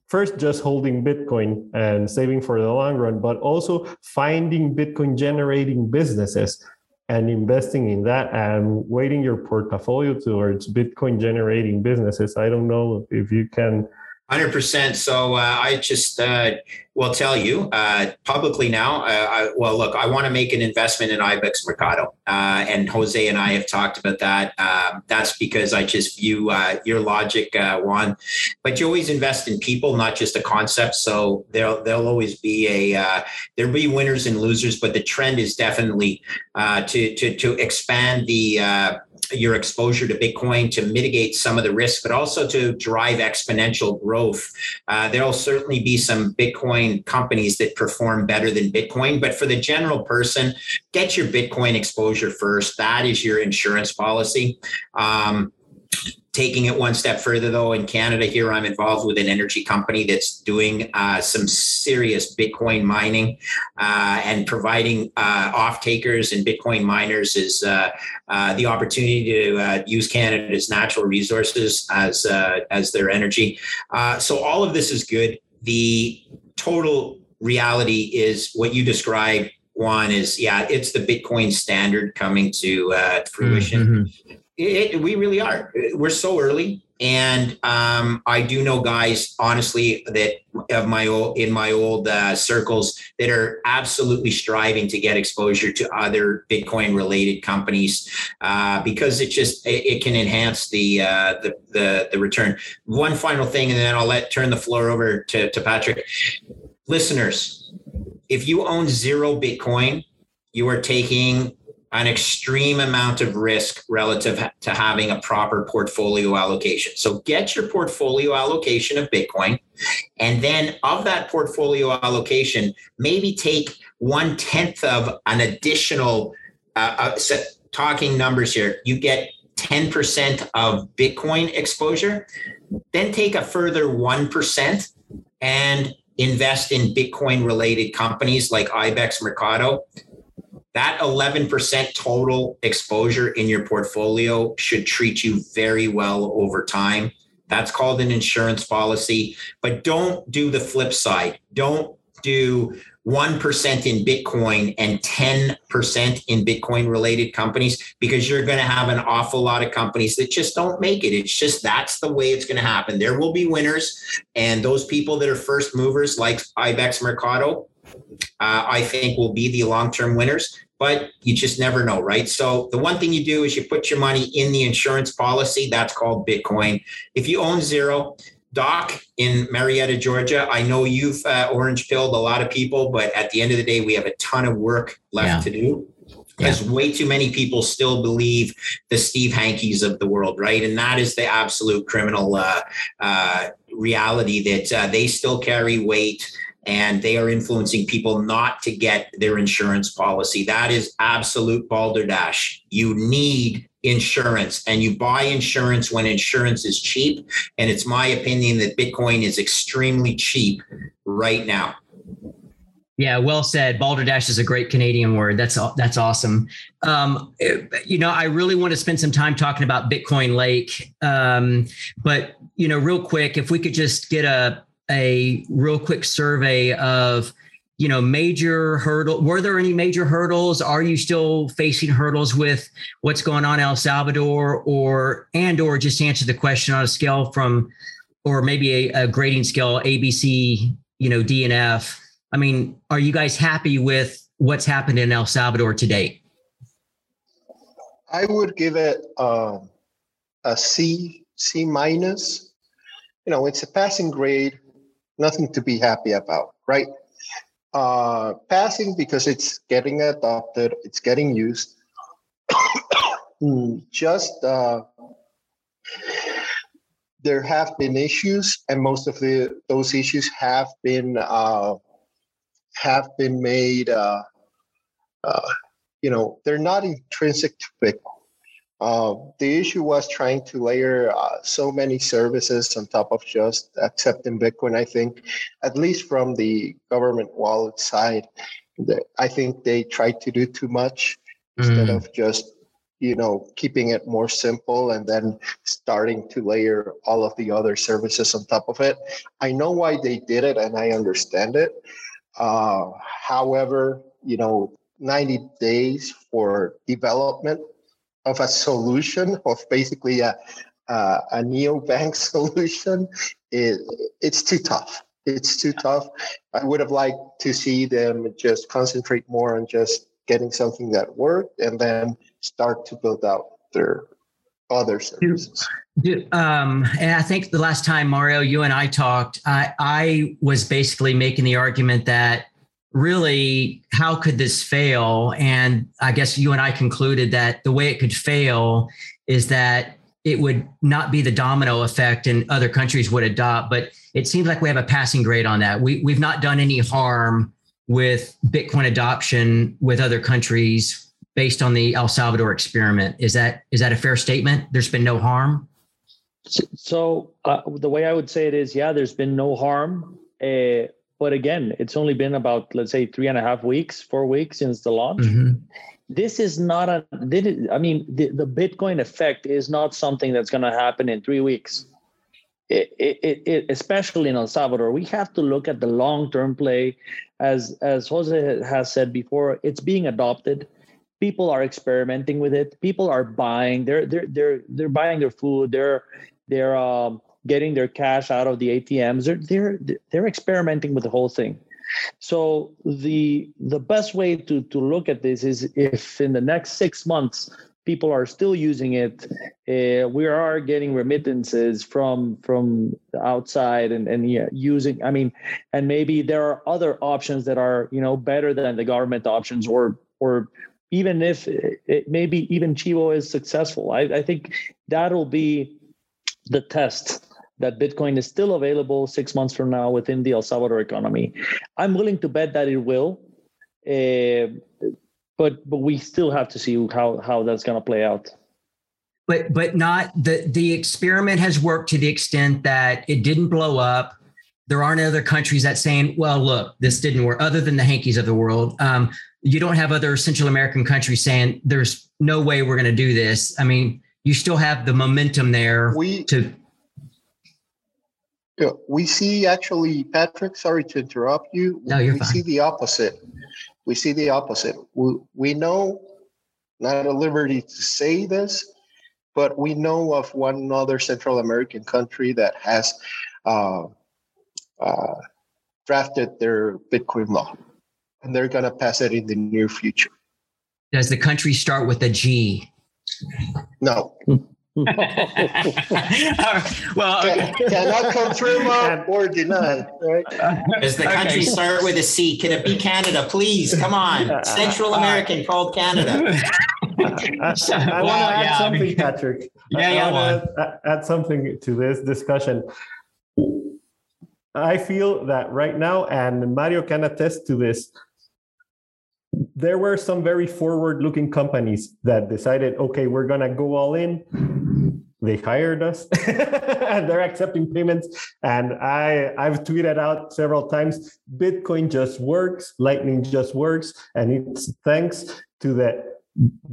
Speaker 5: first just holding Bitcoin and saving for the long run, but also finding Bitcoin generating businesses and investing in that and weighting your portfolio towards Bitcoin generating businesses. I don't know if you can
Speaker 6: 100%. So uh, I just uh, will tell you uh, publicly now. Uh, I, well, look, I want to make an investment in Ibex Mercado. Uh, and Jose and I have talked about that. Um, that's because I just view uh, your logic, Juan. But you always invest in people, not just a concept. So there'll, there'll always be a, there'll be winners and losers, but the trend is definitely to, to, to expand the, your exposure to Bitcoin to mitigate some of the risk, but also to drive exponential growth. Uh, there'll certainly be some Bitcoin companies that perform better than Bitcoin, but for the general person, get your Bitcoin exposure first. That is your insurance policy. Um, taking it Juan step further though in canada here i'm involved with an energy company that's doing uh, some serious bitcoin mining uh, and providing uh, off takers and bitcoin miners is uh, uh, the opportunity to uh, use canada's natural resources as as their energy. So all of this is good. The total reality is what you described one is yeah it's the bitcoin standard coming to fruition. Mm-hmm. It, we really are. We're so early, and um, I do know guys, honestly, that of my old in my old uh, circles that are absolutely striving to get exposure to other Bitcoin related companies uh, because it just it, it can enhance the, uh, the, the the return. One final thing, and then I'll let turn the floor over to, to Patrick. Listeners, if you own zero Bitcoin, you are taking an extreme amount of risk relative to having a proper portfolio allocation. So get your portfolio allocation of Bitcoin. And then of that portfolio allocation, maybe take one tenth of an additional, uh, uh, talking numbers here, you get 10% of Bitcoin exposure, then take a further 1% and invest in Bitcoin related companies like Ibex Mercado that 11% total exposure in your portfolio should treat you very well over time. That's called an insurance policy. But don't do the flip side. Don't do 1% in Bitcoin and 10% in Bitcoin related companies because you're going to have an awful lot of companies that just don't make it. It's just that's the way it's going to happen. There will be winners, and those people that are first movers, like Ibex Mercado, uh, I think will be the long term winners, but you just never know, right? So the one thing you do is you put your money in the insurance policy. That's called Bitcoin. If you own zero, Doc in Marietta, Georgia, I know you've uh, orange pilled a lot of people, but at the end of the day, we have a ton of work left yeah. to do because yeah. way too many people still believe the Steve Hankes of the world, right? And that is the absolute criminal uh, uh, reality that uh, they still carry weight and they are influencing people not to get their insurance policy. That is absolute balderdash. You need insurance and you buy insurance when insurance is cheap. And it's my opinion that Bitcoin is extremely cheap right now.
Speaker 2: Yeah, well said. Balderdash is a great Canadian word. That's that's awesome. Um, you know, I really want to spend some time talking about Bitcoin Lake, um, but you know, real quick, if we could just get a a real quick survey of you know major hurdle were there any major hurdles? Are you still facing hurdles with what's going on in el salvador? Or and or just answer the question on a scale from or maybe a, a grading scale abc you know d and f i mean are you guys happy with what's happened in el salvador to date?
Speaker 3: I would give it uh, a c c minus. You know it's a passing grade nothing to be happy about right uh, passing because it's getting adopted, it's getting used. Just uh, there have been issues, and most of the those issues have been uh, have been made. Uh, uh, you know, they're not intrinsic to Bitcoin. Uh, the issue was trying to layer uh, so many services on top of just accepting Bitcoin. I think, at least from the government wallet side, I think they tried to do too much mm. instead of just you know keeping it more simple and then starting to layer all of the other services on top of it. I know why they did it and I understand it. Uh, however, you know, 90 days for development of a solution of basically a a, a neobank solution, it, it's too tough. It's too tough. I would have liked to see them just concentrate more on just getting something that worked and then start to build out their other services.
Speaker 2: Um, and I think the last time Mario, you and I talked, I, I was basically making the argument that really how could this fail? And i guess you and i concluded that the way it could fail is that it would not be the domino effect and other countries would adopt but it seems like we have a passing grade on that. We, we've not done any harm with bitcoin adoption with other countries based on the el salvador experiment. Is that is that a fair statement? There's been no harm?
Speaker 4: So uh, the way i would say it is yeah there's been no harm uh, but again, it's only been about let's say three and a half weeks, four weeks since the launch. Mm-hmm. This is not a. I mean, the, the Bitcoin effect is not something that's going to happen in three weeks. It, it, it, especially in El Salvador, we have to look at the long-term play. As as Jose has said before, it's being adopted. People are experimenting with it. People are buying. They're they're they're they're buying their food. They're they're um, getting their cash out of the ATMs. They're they're they're experimenting with the whole thing. So the the best way to to look at this is if in the next six months people are still using it, uh, we are getting remittances from from outside and and yeah, using. I mean, and maybe there are other options that are you know better than the government options or or even if it, it maybe even Chivo is successful, I, I think that'll be the test that Bitcoin is still available six months from now within the El Salvador economy. I'm willing to bet that it will, uh, but but we still have to see how how that's going to play out.
Speaker 2: But but not the the experiment has worked to the extent that it didn't blow up. There aren't other countries that saying, well, look, this didn't work. Other than the Hankes of the world, um, you don't have other Central American countries saying there's no way we're going to do this. I mean, you still have the momentum there we, to
Speaker 3: yeah, we see actually, Patrick, sorry to interrupt you.
Speaker 2: No, you're
Speaker 3: we
Speaker 2: fine.
Speaker 3: see the opposite. We see the opposite. We, we know, not at liberty to say this, but we know of one other Central American country that has uh, uh, drafted their Bitcoin law, and they're going to pass it in the near future.
Speaker 2: Does the country start with a G?
Speaker 3: No.
Speaker 2: well,
Speaker 3: okay. cannot confirm um, or deny. Right?
Speaker 6: Does the country okay. start with a C? Can it be Canada, please? Come on, uh, uh, Central uh, American called Canada.
Speaker 5: I, I well, want to add yeah, something, I mean, Patrick.
Speaker 2: Yeah, I, yeah. want
Speaker 5: to add something to this discussion. I feel that right now, and Mario can attest to this, there were some very forward looking companies that decided, okay, we're going to go all in. They hired us and they're accepting payments. And I, I've tweeted out several times Bitcoin just works, Lightning just works. And it's thanks to the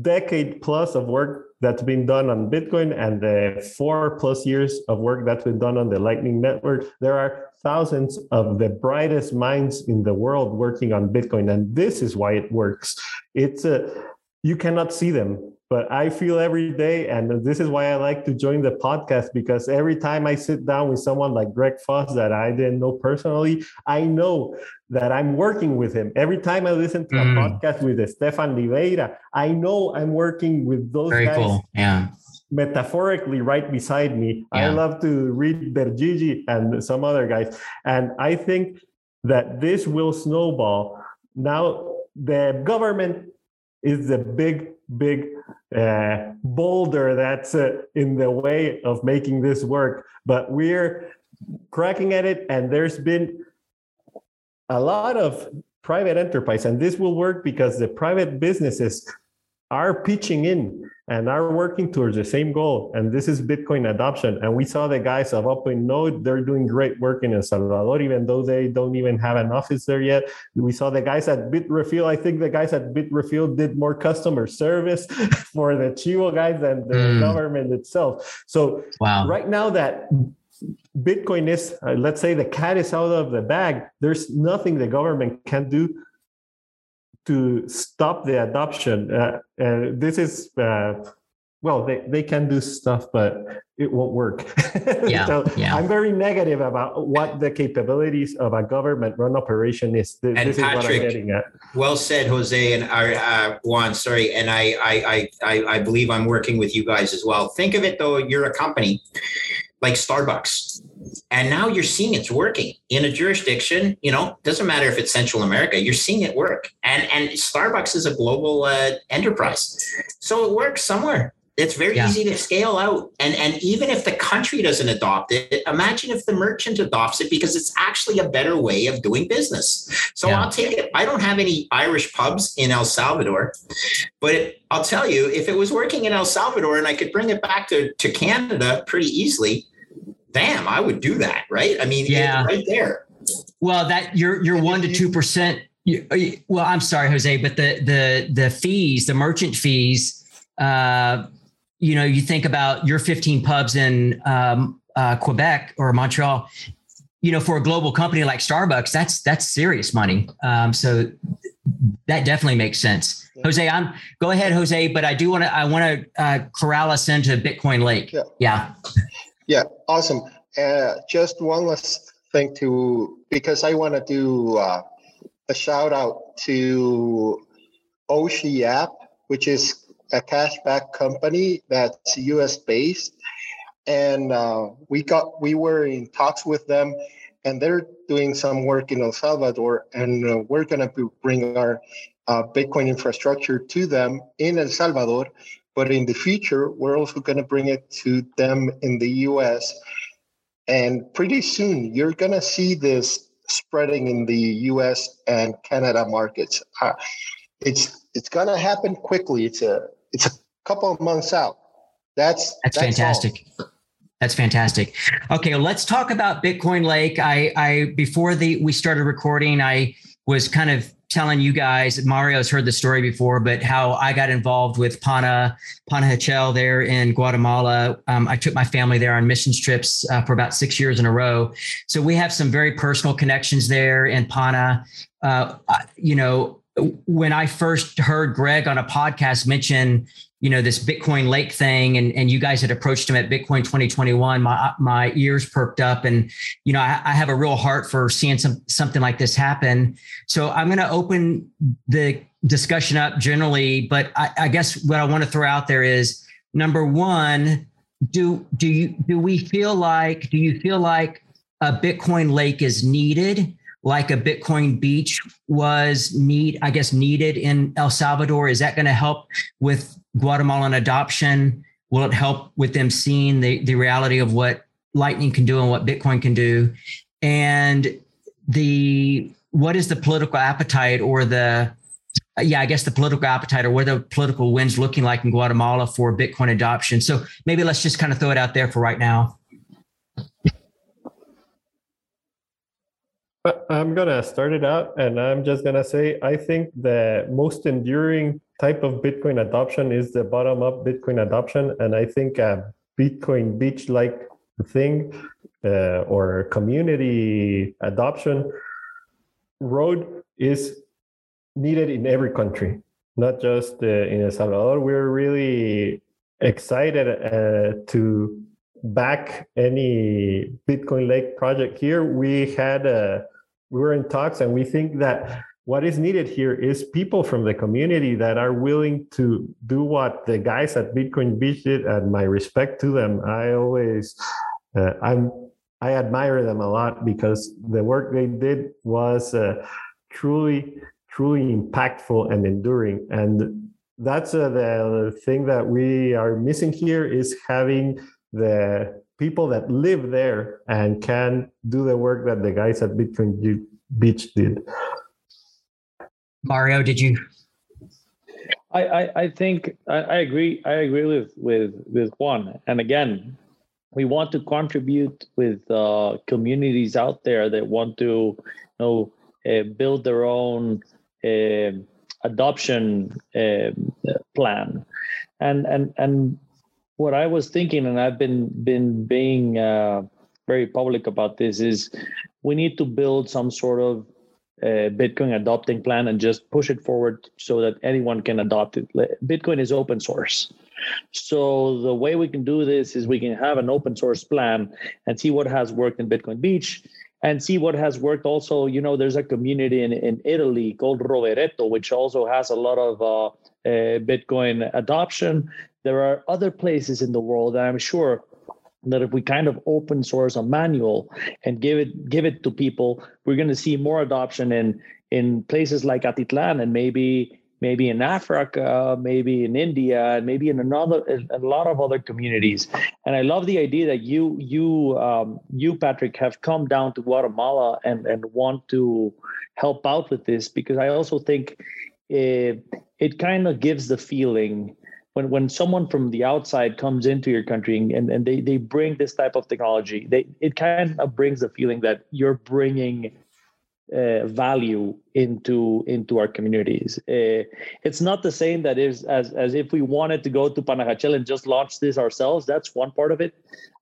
Speaker 5: decade plus of work that's been done on Bitcoin and the four plus years of work that's been done on the Lightning Network. There are thousands of the brightest minds in the world working on Bitcoin, and this is why it works. It's a you cannot see them, but I feel every day, and this is why I like to join the podcast because every time I sit down with someone like Greg Foss that I didn't know personally, I know that I'm working with him. Every time I listen to mm. a podcast with Stephan Livera, I know I'm working with those
Speaker 2: Very
Speaker 5: guys.
Speaker 2: Cool. Yeah
Speaker 5: metaphorically right beside me. Yeah. I love to read Bergigi and some other guys. And I think that this will snowball. Now, the government is the big, big uh, boulder that's uh, in the way of making this work. But we're cracking at it, and there's been a lot of private enterprise, and this will work because the private businesses are pitching in and are working towards the same goal. And this is Bitcoin adoption. And we saw the guys of OpenNode, they're doing great work in El Salvador, even though they don't even have an office there yet. We saw the guys at Bitrefill. I think the guys at Bitrefill did more customer service for the Chivo guys than the mm. government itself. So wow. right now that Bitcoin is, uh, let's say the cat is out of the bag, there's nothing the government can do to stop the adoption. Uh, and this is, uh, well, they, they can do stuff, but it won't work.
Speaker 2: Yeah, so
Speaker 5: yeah. I'm very negative about what the capabilities of a government run operation is. This,
Speaker 6: and
Speaker 5: this
Speaker 6: Patrick,
Speaker 5: is what I'm getting at.
Speaker 6: Well said, Jose and uh, Juan. Sorry, and I, I I I believe I'm working with you guys as well. Think of it though, you're a company like Starbucks and now you're seeing it's working in a jurisdiction you know doesn't matter if it's central america you're seeing it work. And and starbucks is a global uh, enterprise. So it works somewhere. It's very yeah. easy to scale out. And and even if the country doesn't adopt it imagine if the merchant adopts it because it's actually a better way of doing business. So yeah. i'll take it. I don't have any irish pubs in el salvador but it, i'll tell you if it was working in el salvador and i could bring it back to, to canada pretty easily damn, I would do that, right? I mean, yeah, right there.
Speaker 2: Well, that you're you're one to two percent. Well, I'm sorry, Jose, but the the the fees, the merchant fees, uh, you know, you think about your 15 pubs in um, uh, Quebec or Montreal. You know, for a global company like Starbucks, that's that's serious money. Um, so that definitely makes sense. Jose, I'm go ahead, Jose, but I do want to I want to uh, corral us into Bitcoin Lake. Yeah. yeah.
Speaker 3: Yeah, awesome. Uh, just one last thing to because I want to do uh, a shout out to Oshi app, which is a cashback company that's US based, and uh, we got we were in talks with them, and they're doing some work in El Salvador, and uh, we're going to bring our uh, Bitcoin infrastructure to them in El Salvador but in the future, we're also going to bring it to them in the US. And pretty soon, you're going to see this spreading in the US and Canada markets. Uh, it's it's going to happen quickly. It's a it's a couple of months out. That's
Speaker 2: that's, that's fantastic. All. That's fantastic. Okay, let's talk about Bitcoin Lake. I I before the we started recording, I was kind of telling you guys, Mario's heard the story before, but how I got involved with Pana, Panajachel there in Guatemala. Um, I took my family there on missions trips uh, for about six years in a row. So we have some very personal connections there in Pana. Uh, you know, when I first heard Greg on a podcast mention you know this bitcoin lake thing and, and you guys had approached him at bitcoin 2021 my my ears perked up and you know i, I have a real heart for seeing some something like this happen. So i'm going to open the discussion up generally but I, I guess what i want to throw out there is number one do do you do we feel like do you feel like a Bitcoin lake is needed, like a Bitcoin beach was need I guess needed in El Salvador? Is that going to help with Guatemalan adoption? Will it help with them seeing the the reality of what Lightning can do and what Bitcoin can do? And the what is the political appetite or the yeah, I guess the political appetite or what the political winds looking like in Guatemala for Bitcoin adoption. So maybe let's just kind of throw it out there for right now.
Speaker 5: I'm gonna start it out, and I'm just gonna say I think the most enduring type of Bitcoin adoption is the bottom-up Bitcoin adoption, and I think a Bitcoin beach-like thing uh, or community adoption road is needed in every country, not just uh, in El Salvador. We're really excited uh, to back any Bitcoin Lake project here. We had a, we were in talks, and we think that what is needed here is people from the community that are willing to do what the guys at Bitcoin Beach did. And my respect to them. I always, uh, I'm, I admire them a lot because the work they did was uh, truly truly impactful and enduring. And that's uh, the thing that we are missing here is having the people that live there and can do the work that the guys at Bitcoin Beach did.
Speaker 2: Mario, did you?
Speaker 4: I, I, I think I, I agree. I agree with with with Juan. And again, we want to contribute with uh, communities out there that want to you know uh, build their own uh, adoption uh, plan and and and what i was thinking and i've been been being uh, very public about this is we need to build some sort of uh, bitcoin adopting plan and just push it forward so that anyone can adopt it. Bitcoin is open source. So the way we can do this is we can have an open source plan and see what has worked in bitcoin beach and see what has worked also you know there's a community in, in italy called rovereto which also has a lot of uh, uh, bitcoin adoption there are other places in the world that i'm sure that if we kind of open source a manual and give it give it to people we're going to see more adoption in in places like atitlan and maybe maybe in Africa, maybe in India, and maybe in another a lot of other communities. And I love the idea that you you um, you Patrick have come down to Guatemala and and want to help out with this because I also think it it kind of gives the feeling when when someone from the outside comes into your country and, and they, they bring this type of technology they it kind of brings the feeling that you're bringing uh, value into into our communities. Uh, it's not the same that is as as if we wanted to go to Panajachel and just launch this ourselves. That's one part of it.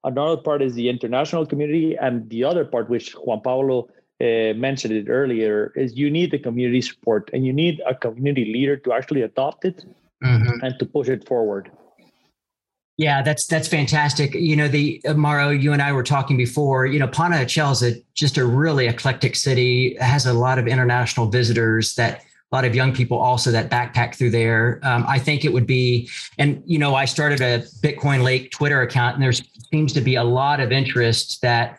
Speaker 4: Another part is the international community, and the other part, which Juan Pablo uh, mentioned it earlier, is you need the community support and you need a community leader to actually adopt it mm-hmm. and to push it forward.
Speaker 2: Yeah, that's that's fantastic. You know, the uh, Mauro, you and I were talking before. You know, Panajachel is a, just a really eclectic city. It has a lot of international visitors that a lot of young people also that backpack through there. Um, I think it would be, and you know, I started a Bitcoin Lake Twitter account, and there seems to be a lot of interest that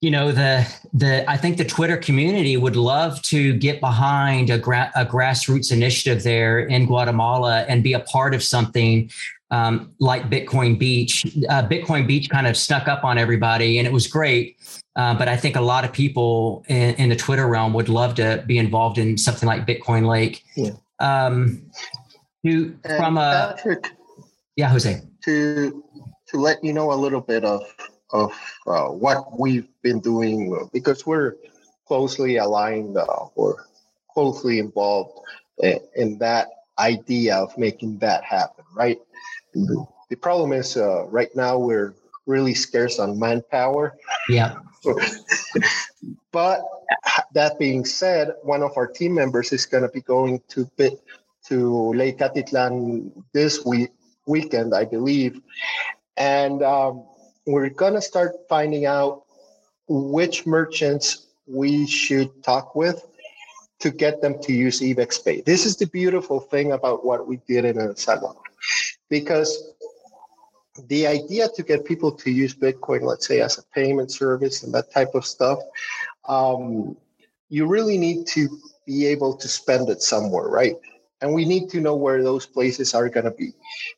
Speaker 2: you know the the I think the Twitter community would love to get behind a, gra- a grassroots initiative there in Guatemala and be a part of something um, like Bitcoin Beach. Uh, Bitcoin Beach kind of snuck up on everybody, and it was great. Uh, but I think a lot of people in, in, the Twitter realm would love to be involved in something like Bitcoin Lake. Yeah. Um, to, from a Patrick, yeah, Jose.
Speaker 3: To to let you know a little bit of of uh, what we've been doing because we're closely aligned uh, or closely involved in, in that idea of making that happen, right? The problem is uh, right now we're really scarce on manpower.
Speaker 2: Yeah.
Speaker 3: but that being said, one of our team members is going to be going to bit to Lake Atitlan this week weekend, I believe, and um, we're going to start finding out which merchants we should talk with to get them to use Ibex Pay. This is the beautiful thing about what we did in El Salvador because the idea to get people to use Bitcoin, let's say as a payment service and that type of stuff, um, you really need to be able to spend it somewhere, right? And we need to know where those places are going to be,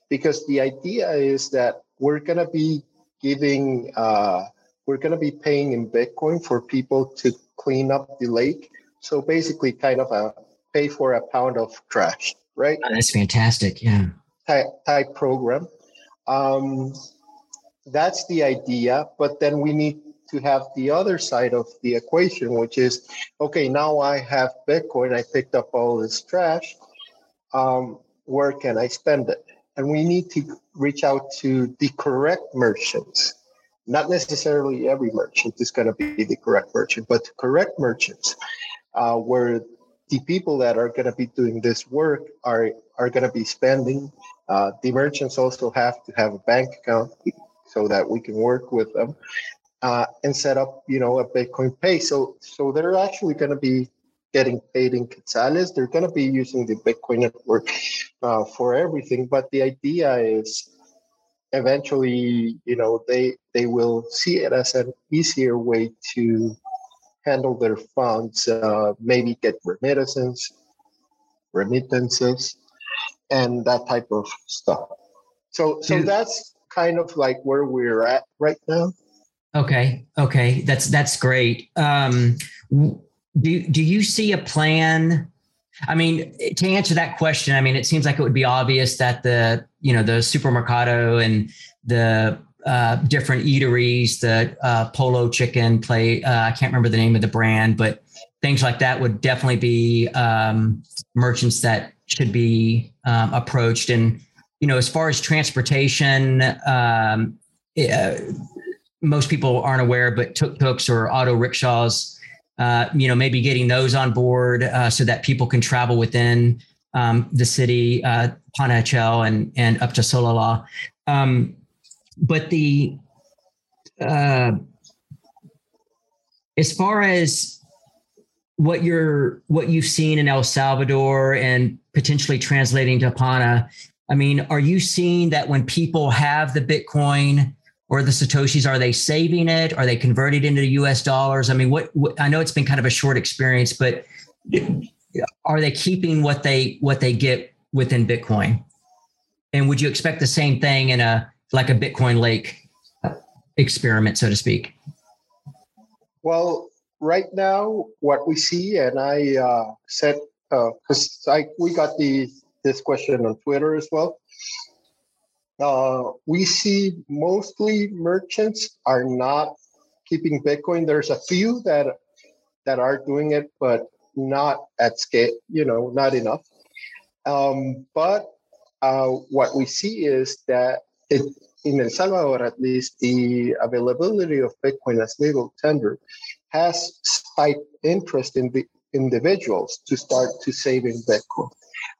Speaker 3: because the idea is that we're going to be giving, uh, we're going to be paying in Bitcoin for people to clean up the lake. So basically, kind of a pay for a pound of trash, right?
Speaker 2: Oh, that's fantastic. Yeah.
Speaker 3: Type, type program. Um, that's the idea, but then we need to have the other side of the equation, which is okay, now I have Bitcoin, I picked up all this trash. Um, where can I spend it? And we need to reach out to the correct merchants. Not necessarily every merchant is going to be the correct merchant, but the correct merchants, uh, where the people that are going to be doing this work are are going to be spending uh, the merchants also have to have a bank account so that we can work with them uh, and set up, you know, a Bitcoin Pay. So, so they're actually going to be getting paid in quetzales. They're going to be using the Bitcoin network uh, for everything. But the idea is eventually, you know, they they will see it as an easier way to handle their funds, uh, maybe get remittances, remittances, and that type of stuff. So so that's kind of like where we're at right now.
Speaker 2: Okay. Okay. That's that's great. Um, do do you see a plan? I mean, to answer that question, I mean, it seems like it would be obvious that the you know the supermercado and the uh, different eateries, the uh, Polo Chicken play. Uh, I can't remember the name of the brand, but things like that would definitely be um, merchants that should be um, approached. And you know, as far as transportation, um, uh, most people aren't aware, but tuk tuks or auto rickshaws. Uh, you know, maybe getting those on board uh, so that people can travel within um, the city, uh, Panajachel and and up to Sololá. Um, but the uh, as far as what you're what you've seen in El Salvador and potentially translating to Pana. I mean, are you seeing that when people have the Bitcoin or the Satoshis, are they saving it? Are they converted into US dollars? I mean, what, what I know it's been kind of a short experience, but are they keeping what they what they get within Bitcoin? And would you expect the same thing in a like a Bitcoin lake experiment, so to speak?
Speaker 3: Well, right now, what we see, and I uh, said because uh, I we got the this question on Twitter as well. Uh, we see mostly merchants are not keeping Bitcoin. There's a few that that are doing it, but not at scale. You know, not enough. Um, but uh, what we see is that it, in El Salvador, at least, the availability of Bitcoin as legal tender has spiked interest in the individuals to start to save in Bitcoin.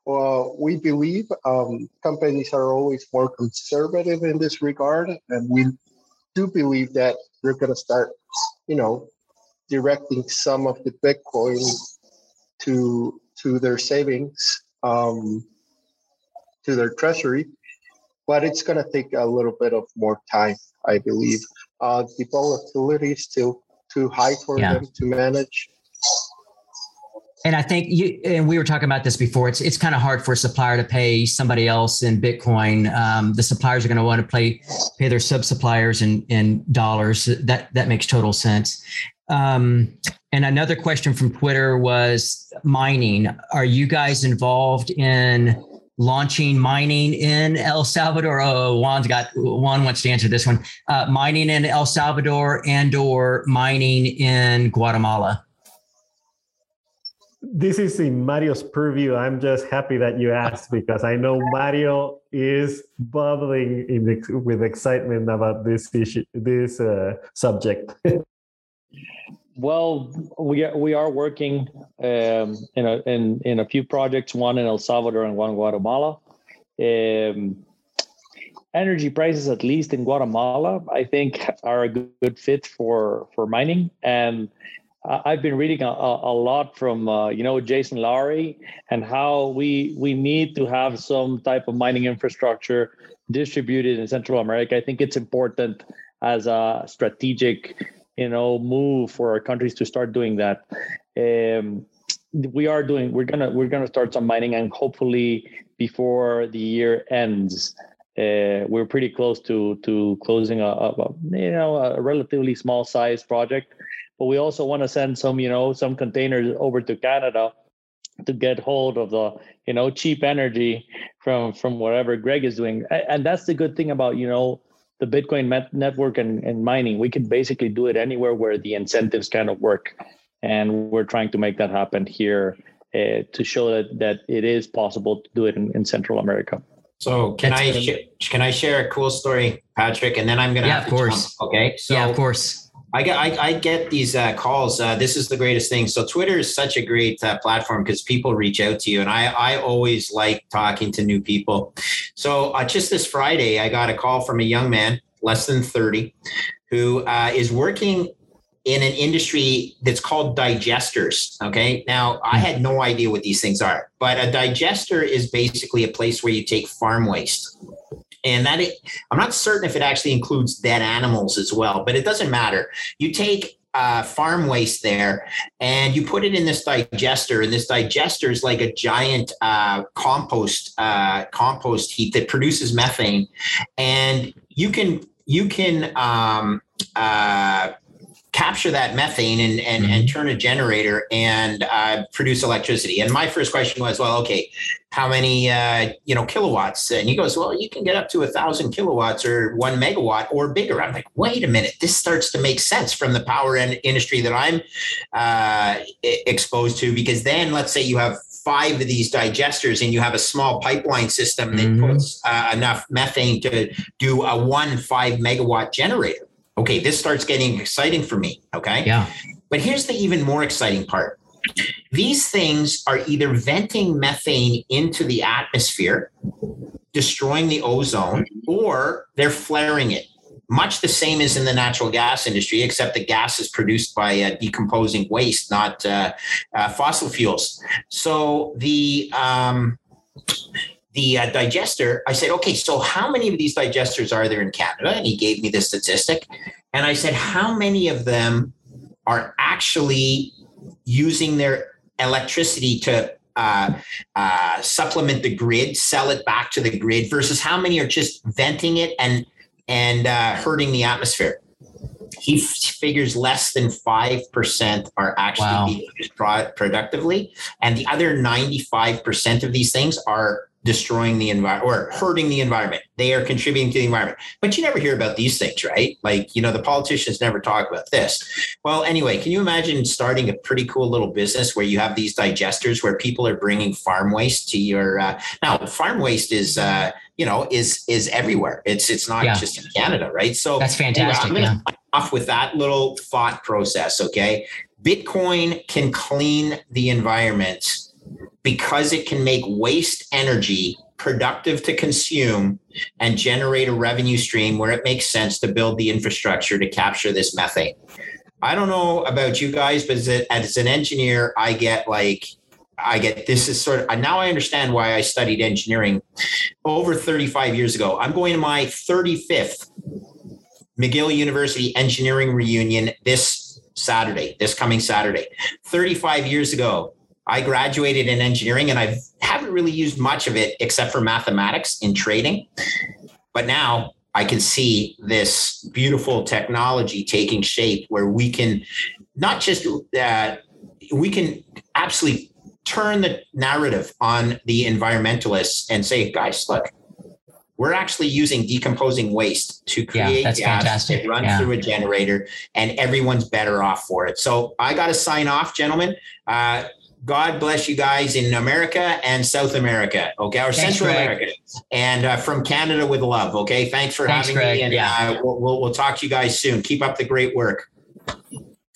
Speaker 3: Well, we believe um, companies are always more conservative in this regard, and we do believe that they're going to start, you know, directing some of the Bitcoin to to their savings, um, to their treasury, but it's going to take a little bit of more time, I believe. Uh, the volatility is still too high for yeah. them to manage.
Speaker 2: And I think you and we were talking about this before. It's it's kind of hard for a supplier to pay somebody else in Bitcoin. Um, the suppliers are going to want to pay pay their sub suppliers in in dollars. That that makes total sense. Um, and another question from Twitter was mining. Are you guys involved in launching mining in El Salvador? Oh, Juan's got Juan wants to answer this one. Uh, mining in El Salvador and or mining in Guatemala.
Speaker 5: This is in Mario's purview. I'm just happy that you asked because I know Mario is bubbling the, with excitement about this issue, this uh, subject.
Speaker 4: Well, we are, we are working um, in a in in a few projects. One in El Salvador and one in Guatemala. Um, energy prices, at least in Guatemala, I think are a good, good fit for for mining. And I've been reading a, a, lot from uh, you know Jason Lowery and how we we need to have some type of mining infrastructure distributed in Central America. I think it's important as a strategic you know move for our countries to start doing that. Um, we are doing we're gonna we're gonna start some mining and hopefully before the year ends uh, we're pretty close to to closing a, a, you know a relatively small size project but we also want to send some you know some containers over to canada to get hold of the you know cheap energy from from whatever greg is doing and that's the good thing about you know the bitcoin met- network and, and mining we can basically do it anywhere where the incentives kind of work and we're trying to make that happen here uh, to show that that it is possible to do it in, in central america
Speaker 6: so can That's I sh- can I share a cool story, Patrick? And then I'm gonna
Speaker 2: yeah, of course.
Speaker 6: Jump. Okay.
Speaker 2: So yeah, of course.
Speaker 6: I get I, I get these uh, calls. Uh, this is the greatest thing. So Twitter is such a great uh, platform because people reach out to you, and I I always like talking to new people. So uh, just this Friday, I got a call from a young man, less than thirty, who uh, is working in an industry that's called digesters. Okay. Now, I had no idea what these things are, but a digester is basically a place where you take farm waste. And that it, I'm not certain if it actually includes dead animals as well, but it doesn't matter. You take uh, farm waste there and you put it in this digester and this digester is like a giant uh, compost uh, compost heap that produces methane and you can you can um, uh, capture that methane and and, mm-hmm. and turn a generator and uh, produce electricity. And my first question was, well, okay, how many uh, you know kilowatts? And he goes, well, you can get up to a thousand kilowatts or one megawatt or bigger. I'm like, wait a minute, this starts to make sense from the power and industry that I'm uh, exposed to. Because then, let's say you have five of these digesters and you have a small pipeline system that mm-hmm. puts uh, enough methane to do a one five megawatt generator okay, this starts getting exciting for me. Okay.
Speaker 2: Yeah.
Speaker 6: But here's the even more exciting part these things are either venting methane into the atmosphere, destroying the ozone, or they're flaring it. Much the same as in the natural gas industry, except the gas is produced by uh, decomposing waste, not uh, uh, fossil fuels. So the um, the uh, digester, I said, okay, so how many of these digesters are there in Canada? And he gave me the statistic. And I said, how many of them are actually using their electricity to uh, uh, supplement the grid, sell it back to the grid, versus how many are just venting it and and uh, hurting the atmosphere? He figures less than five percent are actually wow. being used productively, and the other ninety-five percent of these things are destroying the environment or hurting the environment. They are contributing to the environment. But you never hear about these things, right? Like, you know, the politicians never talk about this. Well, anyway, can you imagine starting a pretty cool little business where you have these digesters where people are bringing farm waste to your uh, now farm waste is uh, you know, is is everywhere. It's it's not yeah. just in Canada, right? So
Speaker 2: that's fantastic. Anyway,
Speaker 6: yeah. off with that little thought process, okay? Bitcoin can clean the environment because it can make waste energy productive to consume and generate a revenue stream where it makes sense to build the infrastructure to capture this methane. I don't know about you guys, but as, an engineer, I get like, I get this is sort of now I understand why I studied engineering over 35 years ago. I'm going to my 35th McGill University engineering reunion this Saturday, this coming Saturday. 35 years ago, I graduated in engineering and I haven't really used much of it except for mathematics in trading. But now I can see this beautiful technology taking shape where we can not just uh, we can absolutely turn the narrative on the environmentalists and say, guys, look, we're actually using decomposing waste to create
Speaker 2: yeah,
Speaker 6: gas
Speaker 2: fantastic.
Speaker 6: that runs
Speaker 2: yeah.
Speaker 6: through a generator, and everyone's better off for it. So I got to sign off, gentlemen. Uh, God bless you guys in America and South America, okay, or Thanks, Central Greg. America, and uh, from Canada with love. Okay, thanks for Thanks, having Greg. me, and yeah. uh, we'll, we'll, we'll talk to you guys soon. Keep up the great work.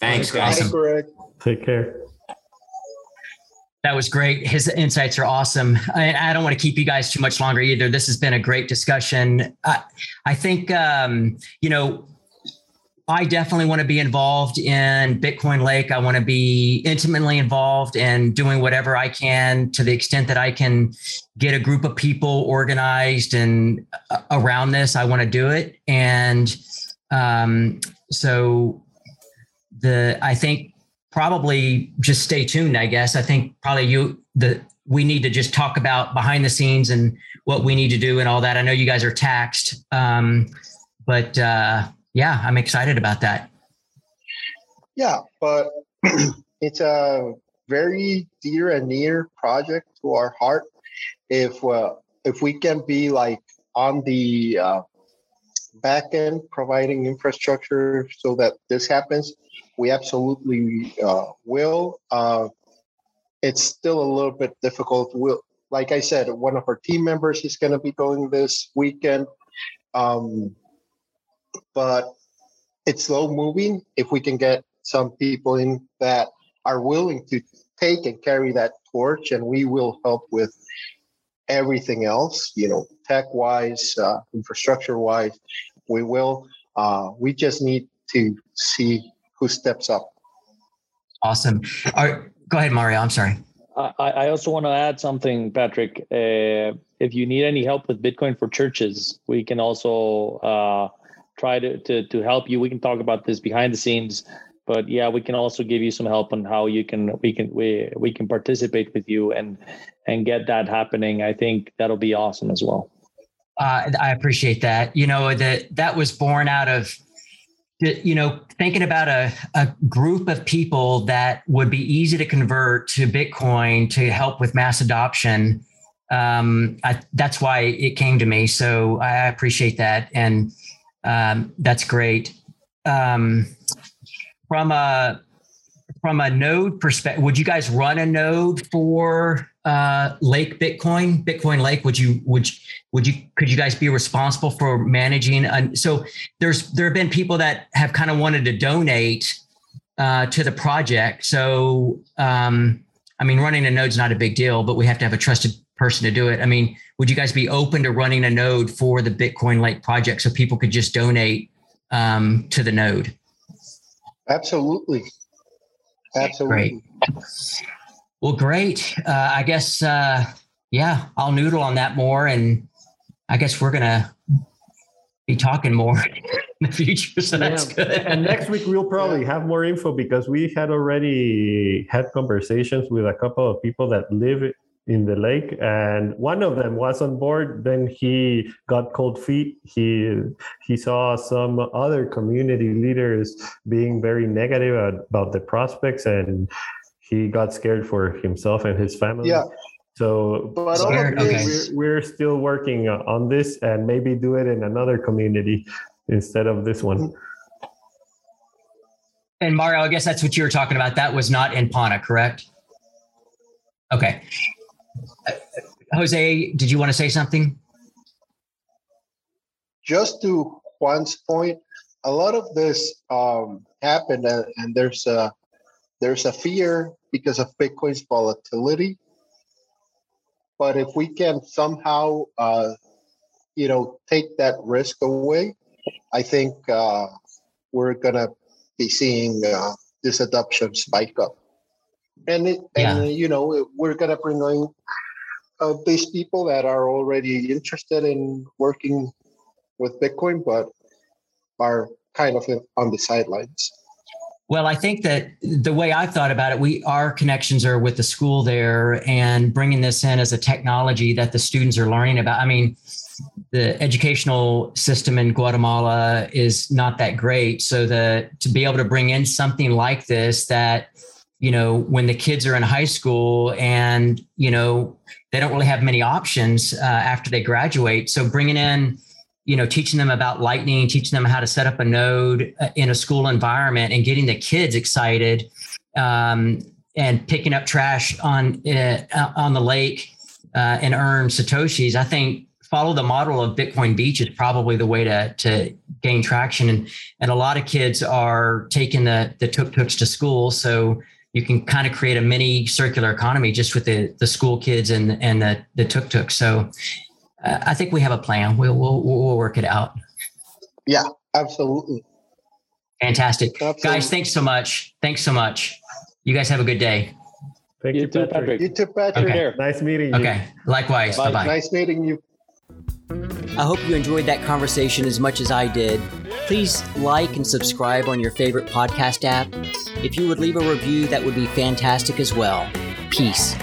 Speaker 6: Thanks, guys.
Speaker 5: Awesome. Greg. Take care.
Speaker 2: That was great. His insights are awesome. I, I, don't want to keep you guys too much longer either. This has been a great discussion. I, I think, um, you know, I definitely want to be involved in Bitcoin Lake. I want to be intimately involved and doing whatever I can to the extent that I can get a group of people organized and uh, around this. I want to do it. And um, so the I think probably just stay tuned. I guess I think probably you the we need to just talk about behind the scenes and what we need to do and all that. I know you guys are taxed, um, but uh, yeah, I'm excited about that.
Speaker 3: Yeah, but it's a very dear and near project to our heart. If uh, if we can be like on the uh, back end providing infrastructure so that this happens, we absolutely uh, will. Uh, it's still a little bit difficult. We'll, like I said, one of our team members is going to be going this weekend. Um, but it's slow moving. If we can get some people in that are willing to take and carry that torch, and we will help with everything else, you know, tech wise, uh, infrastructure wise, we will. Uh, we just need to see who steps up.
Speaker 2: Awesome. All right, go ahead, Mario. I'm sorry.
Speaker 4: I, I also want to add something, Patrick. Uh, if you need any help with Bitcoin for churches, we can also uh, try to, to to help you. We can talk about this behind the scenes, but yeah, we can also give you some help on how you can we can we we can participate with you and and get that happening. I think that'll be awesome as well.
Speaker 2: Uh, I appreciate that. You know that that was born out of you know, thinking about a, a group of people that would be easy to convert to Bitcoin to help with mass adoption, um, I, that's why it came to me. So I appreciate that. And um, that's great. Um, from a from a node perspective, would you guys run a node for uh, Lake Bitcoin, Bitcoin Lake? Would you would would you could you guys be responsible for managing? A, so there's there have been people that have kind of wanted to donate uh, to the project. So um, I mean, running a node's not a big deal, but we have to have a trusted person to do it. I mean, would you guys be open to running a node for the Bitcoin Lake project so people could just donate um, to the node?
Speaker 3: Absolutely. Absolutely.
Speaker 2: Great. Well, great. Uh, I guess, uh, yeah, I'll noodle on that more. And I guess we're going to be talking more in the future. So yeah. that's good.
Speaker 5: and next week, we'll probably have more info because we had already had conversations with a couple of people that live in the lake and one of them was on board then he got cold feet he he saw some other community leaders being very negative about the prospects and he got scared for himself and his family.
Speaker 3: Yeah.
Speaker 5: So, but
Speaker 2: scared, okay.
Speaker 5: we're, we're still working on this and maybe do it in another community instead of this one.
Speaker 2: And Mario, I guess that's what you were talking about. That was not in Pana, correct? Okay. Uh, Jose, did you want to say something?
Speaker 3: Just to Juan's point, a lot of this um, happened, and, and there's a there's a fear because of Bitcoin's volatility. But if we can somehow, uh, you know, take that risk away, I think uh, we're gonna be seeing uh, this adoption spike up. And it, yeah. and you know, we're gonna bring in uh, these people that are already interested in working with Bitcoin, but are kind of on the sidelines.
Speaker 2: Well, I think that the way I've thought about it, we our connections are with the school there and bringing this in as a technology that the students are learning about. I mean, the educational system in Guatemala is not that great, so the to be able to bring in something like this that you know when the kids are in high school and you know they don't really have many options uh, after they graduate, so bringing in you know teaching them about lightning teaching them how to set up a node uh, in a school environment and getting the kids excited um, and picking up trash on uh, on the lake uh, and earn satoshis i think follow the model of bitcoin beach is probably the way to to gain traction. And and a lot of kids are taking the the tuk-tuks to school. So you can kind of create a mini circular economy just with the the school kids and and the the tuk-tuk so uh, I think we have a plan. We'll, we'll, we'll work it out.
Speaker 3: Yeah, absolutely.
Speaker 4: Fantastic.
Speaker 3: Absolutely.
Speaker 4: Guys, thanks so much. Thanks so much. You guys have a good day.
Speaker 5: Thank
Speaker 7: You
Speaker 5: you, Patrick.
Speaker 7: Patrick.
Speaker 3: You too, Patrick.
Speaker 4: Okay.
Speaker 5: Nice meeting you.
Speaker 4: Okay. Likewise.
Speaker 7: Bye.
Speaker 4: Bye bye.
Speaker 3: Nice meeting you.
Speaker 2: I hope you enjoyed that conversation as much as I did. Please like and subscribe on your favorite podcast app. If you would leave a review, that would be fantastic as well. Peace.